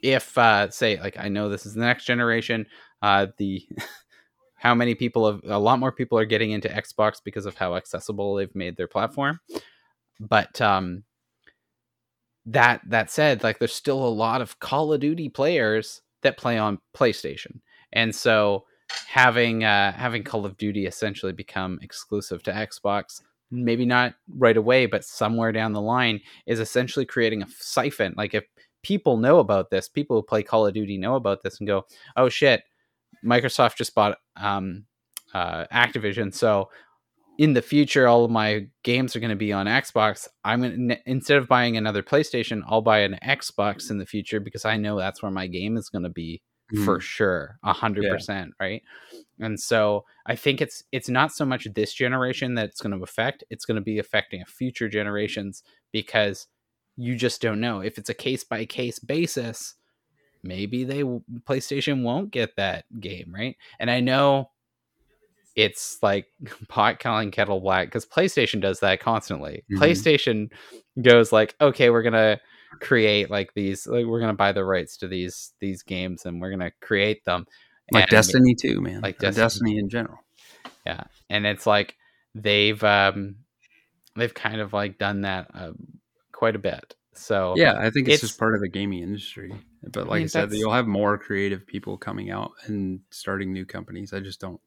if uh, say like I know this is the next generation, uh, the how many people have a lot more people are getting into Xbox because of how accessible they've made their platform. But um, that that said, like there's still a lot of Call of Duty players that play on PlayStation, and so having uh, having Call of Duty essentially become exclusive to Xbox maybe not right away, but somewhere down the line, is essentially creating a siphon. Like if people know about this. People who play Call of Duty know about this and go, "Oh shit, Microsoft just bought um, uh, Activision, so." In the future, all of my games are going to be on Xbox. I'm going to, instead of buying another PlayStation, I'll buy an Xbox in the future because I know that's where my game is going to be mm. for sure, a hundred percent, right? And so I think it's it's not so much this generation that it's going to affect; it's going to be affecting future generations because you just don't know if it's a case by case basis maybe they PlayStation won't get that game, right? And I know it's like pot calling kettle black because PlayStation does that constantly. Mm-hmm. PlayStation goes like, okay, we're gonna create like these, like we're gonna buy the rights to these these games and we're gonna create them. Like and, Destiny too, man. Like Destiny. Destiny in general. Yeah, and it's like they've um they've kind of like done that uh, quite a bit. So yeah, I think it's, it's just part of the gaming industry. But like I, mean, I said, you'll have more creative people coming out and starting new companies. I just don't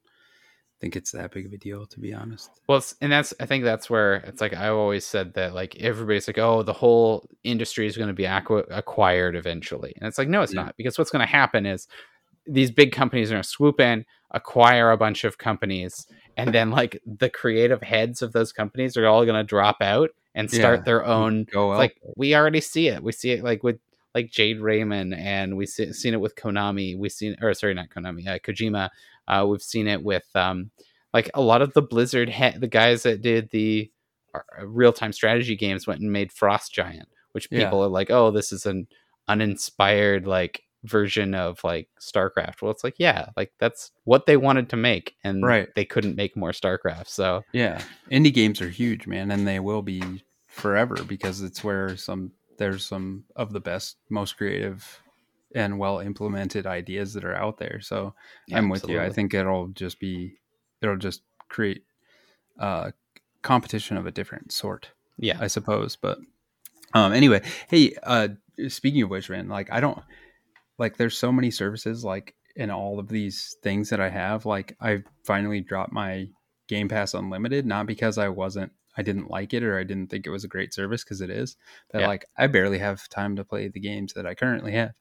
think it's that big of a deal, to be honest. Well, and that's I think that's where it's like I always said that like everybody's like, oh, the whole industry is going to be acqu- acquired eventually, and it's like no, it's yeah. not because what's going to happen is these big companies are going to swoop in, acquire a bunch of companies, and then like the creative heads of those companies are all going to drop out and start yeah, their own. Like we already see it. We see it like with like Jade Raymond, and we've see, seen it with Konami. We've seen, or sorry, not Konami, uh, Kojima. Uh, we've seen it with um, like a lot of the Blizzard, he- the guys that did the uh, real time strategy games went and made Frost Giant, which people yeah. are like, oh, this is an uninspired like version of like StarCraft. Well, it's like, yeah, like that's what they wanted to make, and right. they couldn't make more StarCraft. So yeah, indie games are huge, man, and they will be forever because it's where some there's some of the best, most creative and well implemented ideas that are out there. So yeah, I'm with absolutely. you. I think it'll just be it'll just create uh competition of a different sort. Yeah. I suppose. But um anyway, hey, uh speaking of which, man, like I don't like there's so many services like in all of these things that I have. Like I finally dropped my Game Pass Unlimited, not because I wasn't I didn't like it or I didn't think it was a great service because it is. But yeah. like I barely have time to play the games that I currently have.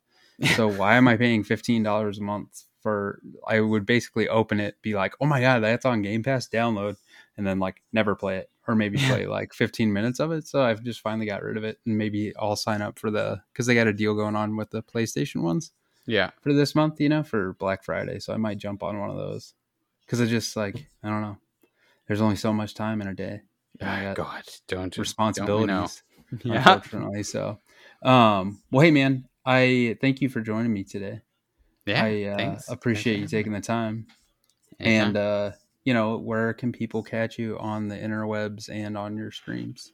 So why am I paying fifteen dollars a month for I would basically open it, be like, Oh my god, that's on Game Pass, download, and then like never play it. Or maybe play like 15 minutes of it. So I've just finally got rid of it and maybe I'll sign up for the because they got a deal going on with the PlayStation ones. Yeah. For this month, you know, for Black Friday. So I might jump on one of those. Because I just like, I don't know. There's only so much time in a day. Oh, God, don't responsibilities. Don't yeah. Unfortunately. So um well hey man, I thank you for joining me today. Yeah. I uh, appreciate thanks you taking the time. And uh you know, where can people catch you on the interwebs and on your streams?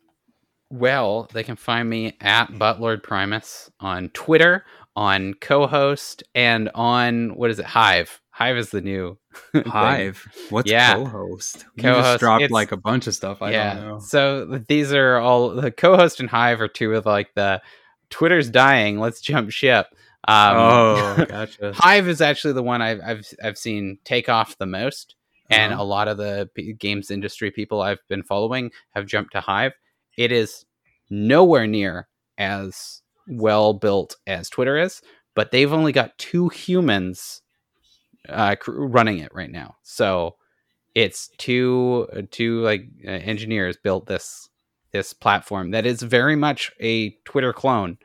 Well, they can find me at Butlord Primus on Twitter, on co-host, and on what is it? Hive. Hive is the new Hive. What's yeah. co-host? You co-host, just dropped like a bunch of stuff. I yeah. don't know. So these are all the co-host and Hive are two of like the Twitter's dying. Let's jump ship. Um, oh, gotcha. Hive is actually the one I've I've I've seen take off the most, and uh-huh. a lot of the games industry people I've been following have jumped to Hive. It is nowhere near as well built as Twitter is, but they've only got two humans uh, running it right now. So it's two uh, two like uh, engineers built this this platform that is very much a Twitter clone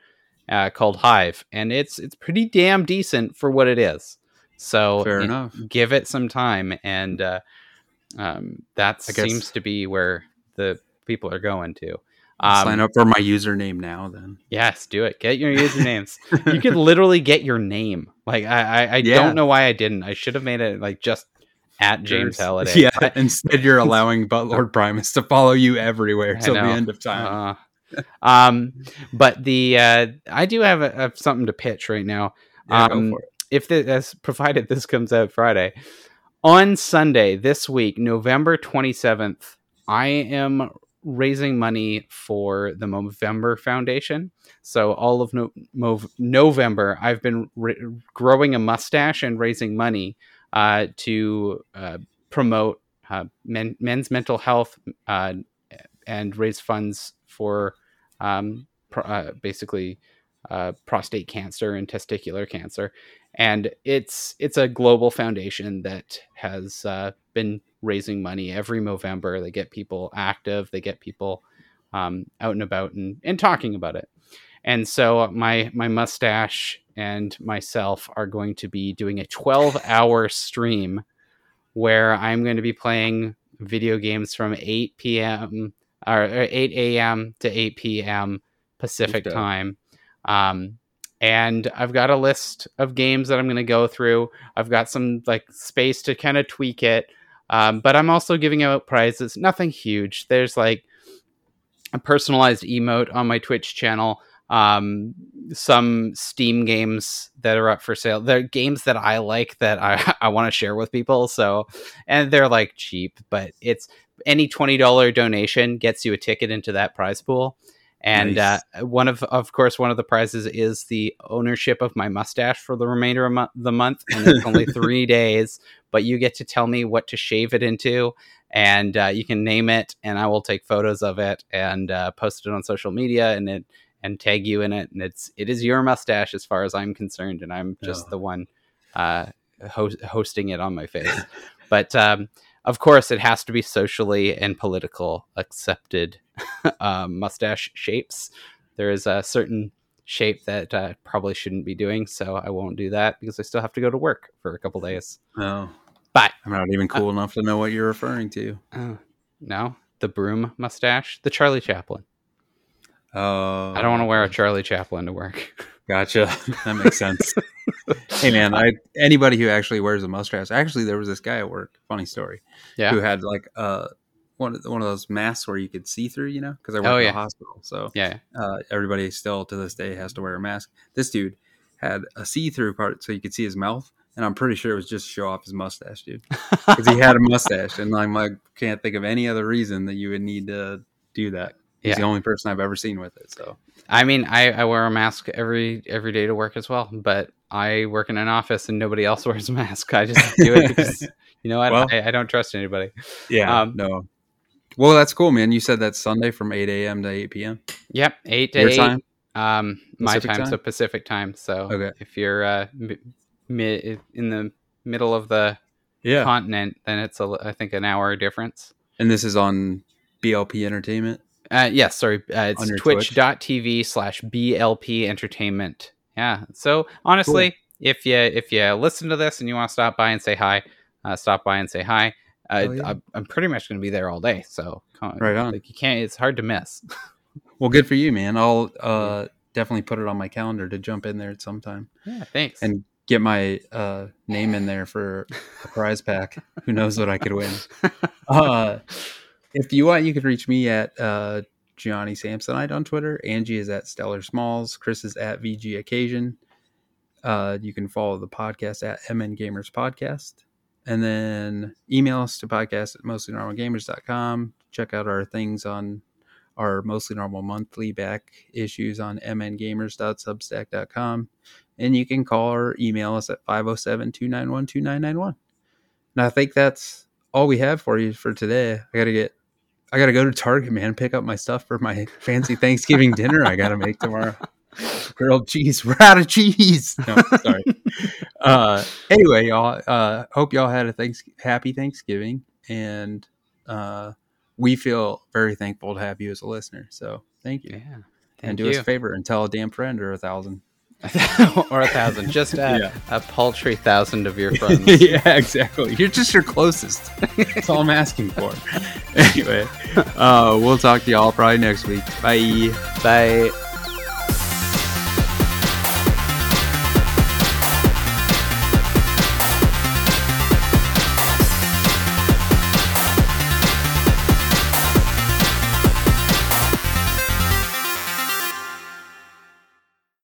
uh, called Hive, and it's it's pretty damn decent for what it is. So fair enough. Give it some time, and uh, um, that seems to be where the people are going to. Um, Sign up for my username now, then. Yes, do it. Get your usernames. you could literally get your name. Like I, I, I yeah. don't know why I didn't. I should have made it like just at James Halliday. Yeah. But... Instead, you're allowing Butlord Primus to follow you everywhere till the end of time. Uh, um, but the uh, I do have, a, have something to pitch right now. Yeah, um, if this, as provided this comes out Friday on Sunday this week, November twenty seventh, I am raising money for the Movember Foundation. So all of no- Mov- November, I've been re- growing a mustache and raising money uh, to uh, promote uh, men- men's mental health uh, and raise funds for um, uh, basically uh, prostate cancer and testicular cancer. And it's it's a global foundation that has been raising money every November. They get people active, they get people um, out and about and, and talking about it. And so my my mustache and myself are going to be doing a 12 hour stream where I'm going to be playing video games from 8 p.m. or 8 a.m. to 8 p.m. Pacific time. Um, and I've got a list of games that I'm going to go through. I've got some like space to kind of tweak it. Um, but I'm also giving out prizes, nothing huge. There's like a personalized emote on my Twitch channel. Um, some Steam games that are up for sale. They're games that I like that I, I want to share with people. So, and they're like cheap, but it's any $20 donation gets you a ticket into that prize pool. And nice. uh, one of, of course, one of the prizes is the ownership of my mustache for the remainder of mo- the month, and it's only three days. But you get to tell me what to shave it into, and uh, you can name it, and I will take photos of it and uh, post it on social media, and it and tag you in it. And it's it is your mustache as far as I'm concerned, and I'm just oh. the one uh, ho- hosting it on my face. but um, of course, it has to be socially and political accepted um, mustache shapes. There is a certain shape that uh, probably shouldn't be doing. So I won't do that because I still have to go to work for a couple days. Oh, but I'm not even cool uh, enough to know what you're referring to. Uh, no, the broom mustache, the Charlie Chaplin. Oh, I don't want to wear a Charlie Chaplin to work. Gotcha. That makes sense. hey man, I anybody who actually wears a mustache. Actually, there was this guy at work. Funny story. Yeah. Who had like uh one one of those masks where you could see through. You know, because I work oh, in yeah. a hospital. So yeah, uh, everybody still to this day has to wear a mask. This dude had a see through part so you could see his mouth. And I'm pretty sure it was just to show off his mustache, dude, because he had a mustache, and I'm like, can't think of any other reason that you would need to do that. He's yeah. the only person I've ever seen with it. So I mean, I, I wear a mask every every day to work as well, but I work in an office and nobody else wears a mask. I just do it because you know what? Well, I, I, don't trust anybody. Yeah. Um, no. Well, that's cool, man. You said that's Sunday from eight a.m. to eight p.m. Yep, eight to Your eight. Time? Um, my time's time? a Pacific time. So okay. if you're uh, in the middle of the yeah. continent, then it's a I think an hour difference. And this is on BLP Entertainment. Uh, yes, sorry. Uh, it's twitch.tv slash BLP Entertainment. Yeah. So honestly, cool. if you if you listen to this and you want to stop by and say hi, uh, stop by and say hi. Uh, oh, yeah. I'm pretty much going to be there all day. So right on. Like you can't. It's hard to miss. well, good for you, man. I'll uh, definitely put it on my calendar to jump in there at some time. Yeah. Thanks. And get my uh, name in there for a prize pack. Who knows what I could win? Uh, if you want, you can reach me at uh, Johnny Samsonite on Twitter. Angie is at Stellar Smalls. Chris is at VG Occasion. Uh, you can follow the podcast at MN Gamers Podcast. And then email us to podcast at mostlynormalgamers.com. Check out our things on our mostly normal monthly back issues on mngamers.substack.com. And you can call or email us at 507 291 2991. And I think that's all we have for you for today. I got to get I gotta go to Target, man, pick up my stuff for my fancy Thanksgiving dinner I gotta make tomorrow. Grilled cheese. We're out of cheese. No, sorry. uh, anyway, y'all. Uh, hope y'all had a thanks happy Thanksgiving, and uh, we feel very thankful to have you as a listener. So thank you. Yeah. and do you. us a favor and tell a damn friend or a thousand. or a thousand, just a, yeah. a paltry thousand of your friends. yeah, exactly. You're just your closest. That's all I'm asking for. anyway, uh, we'll talk to y'all probably next week. Bye. Bye.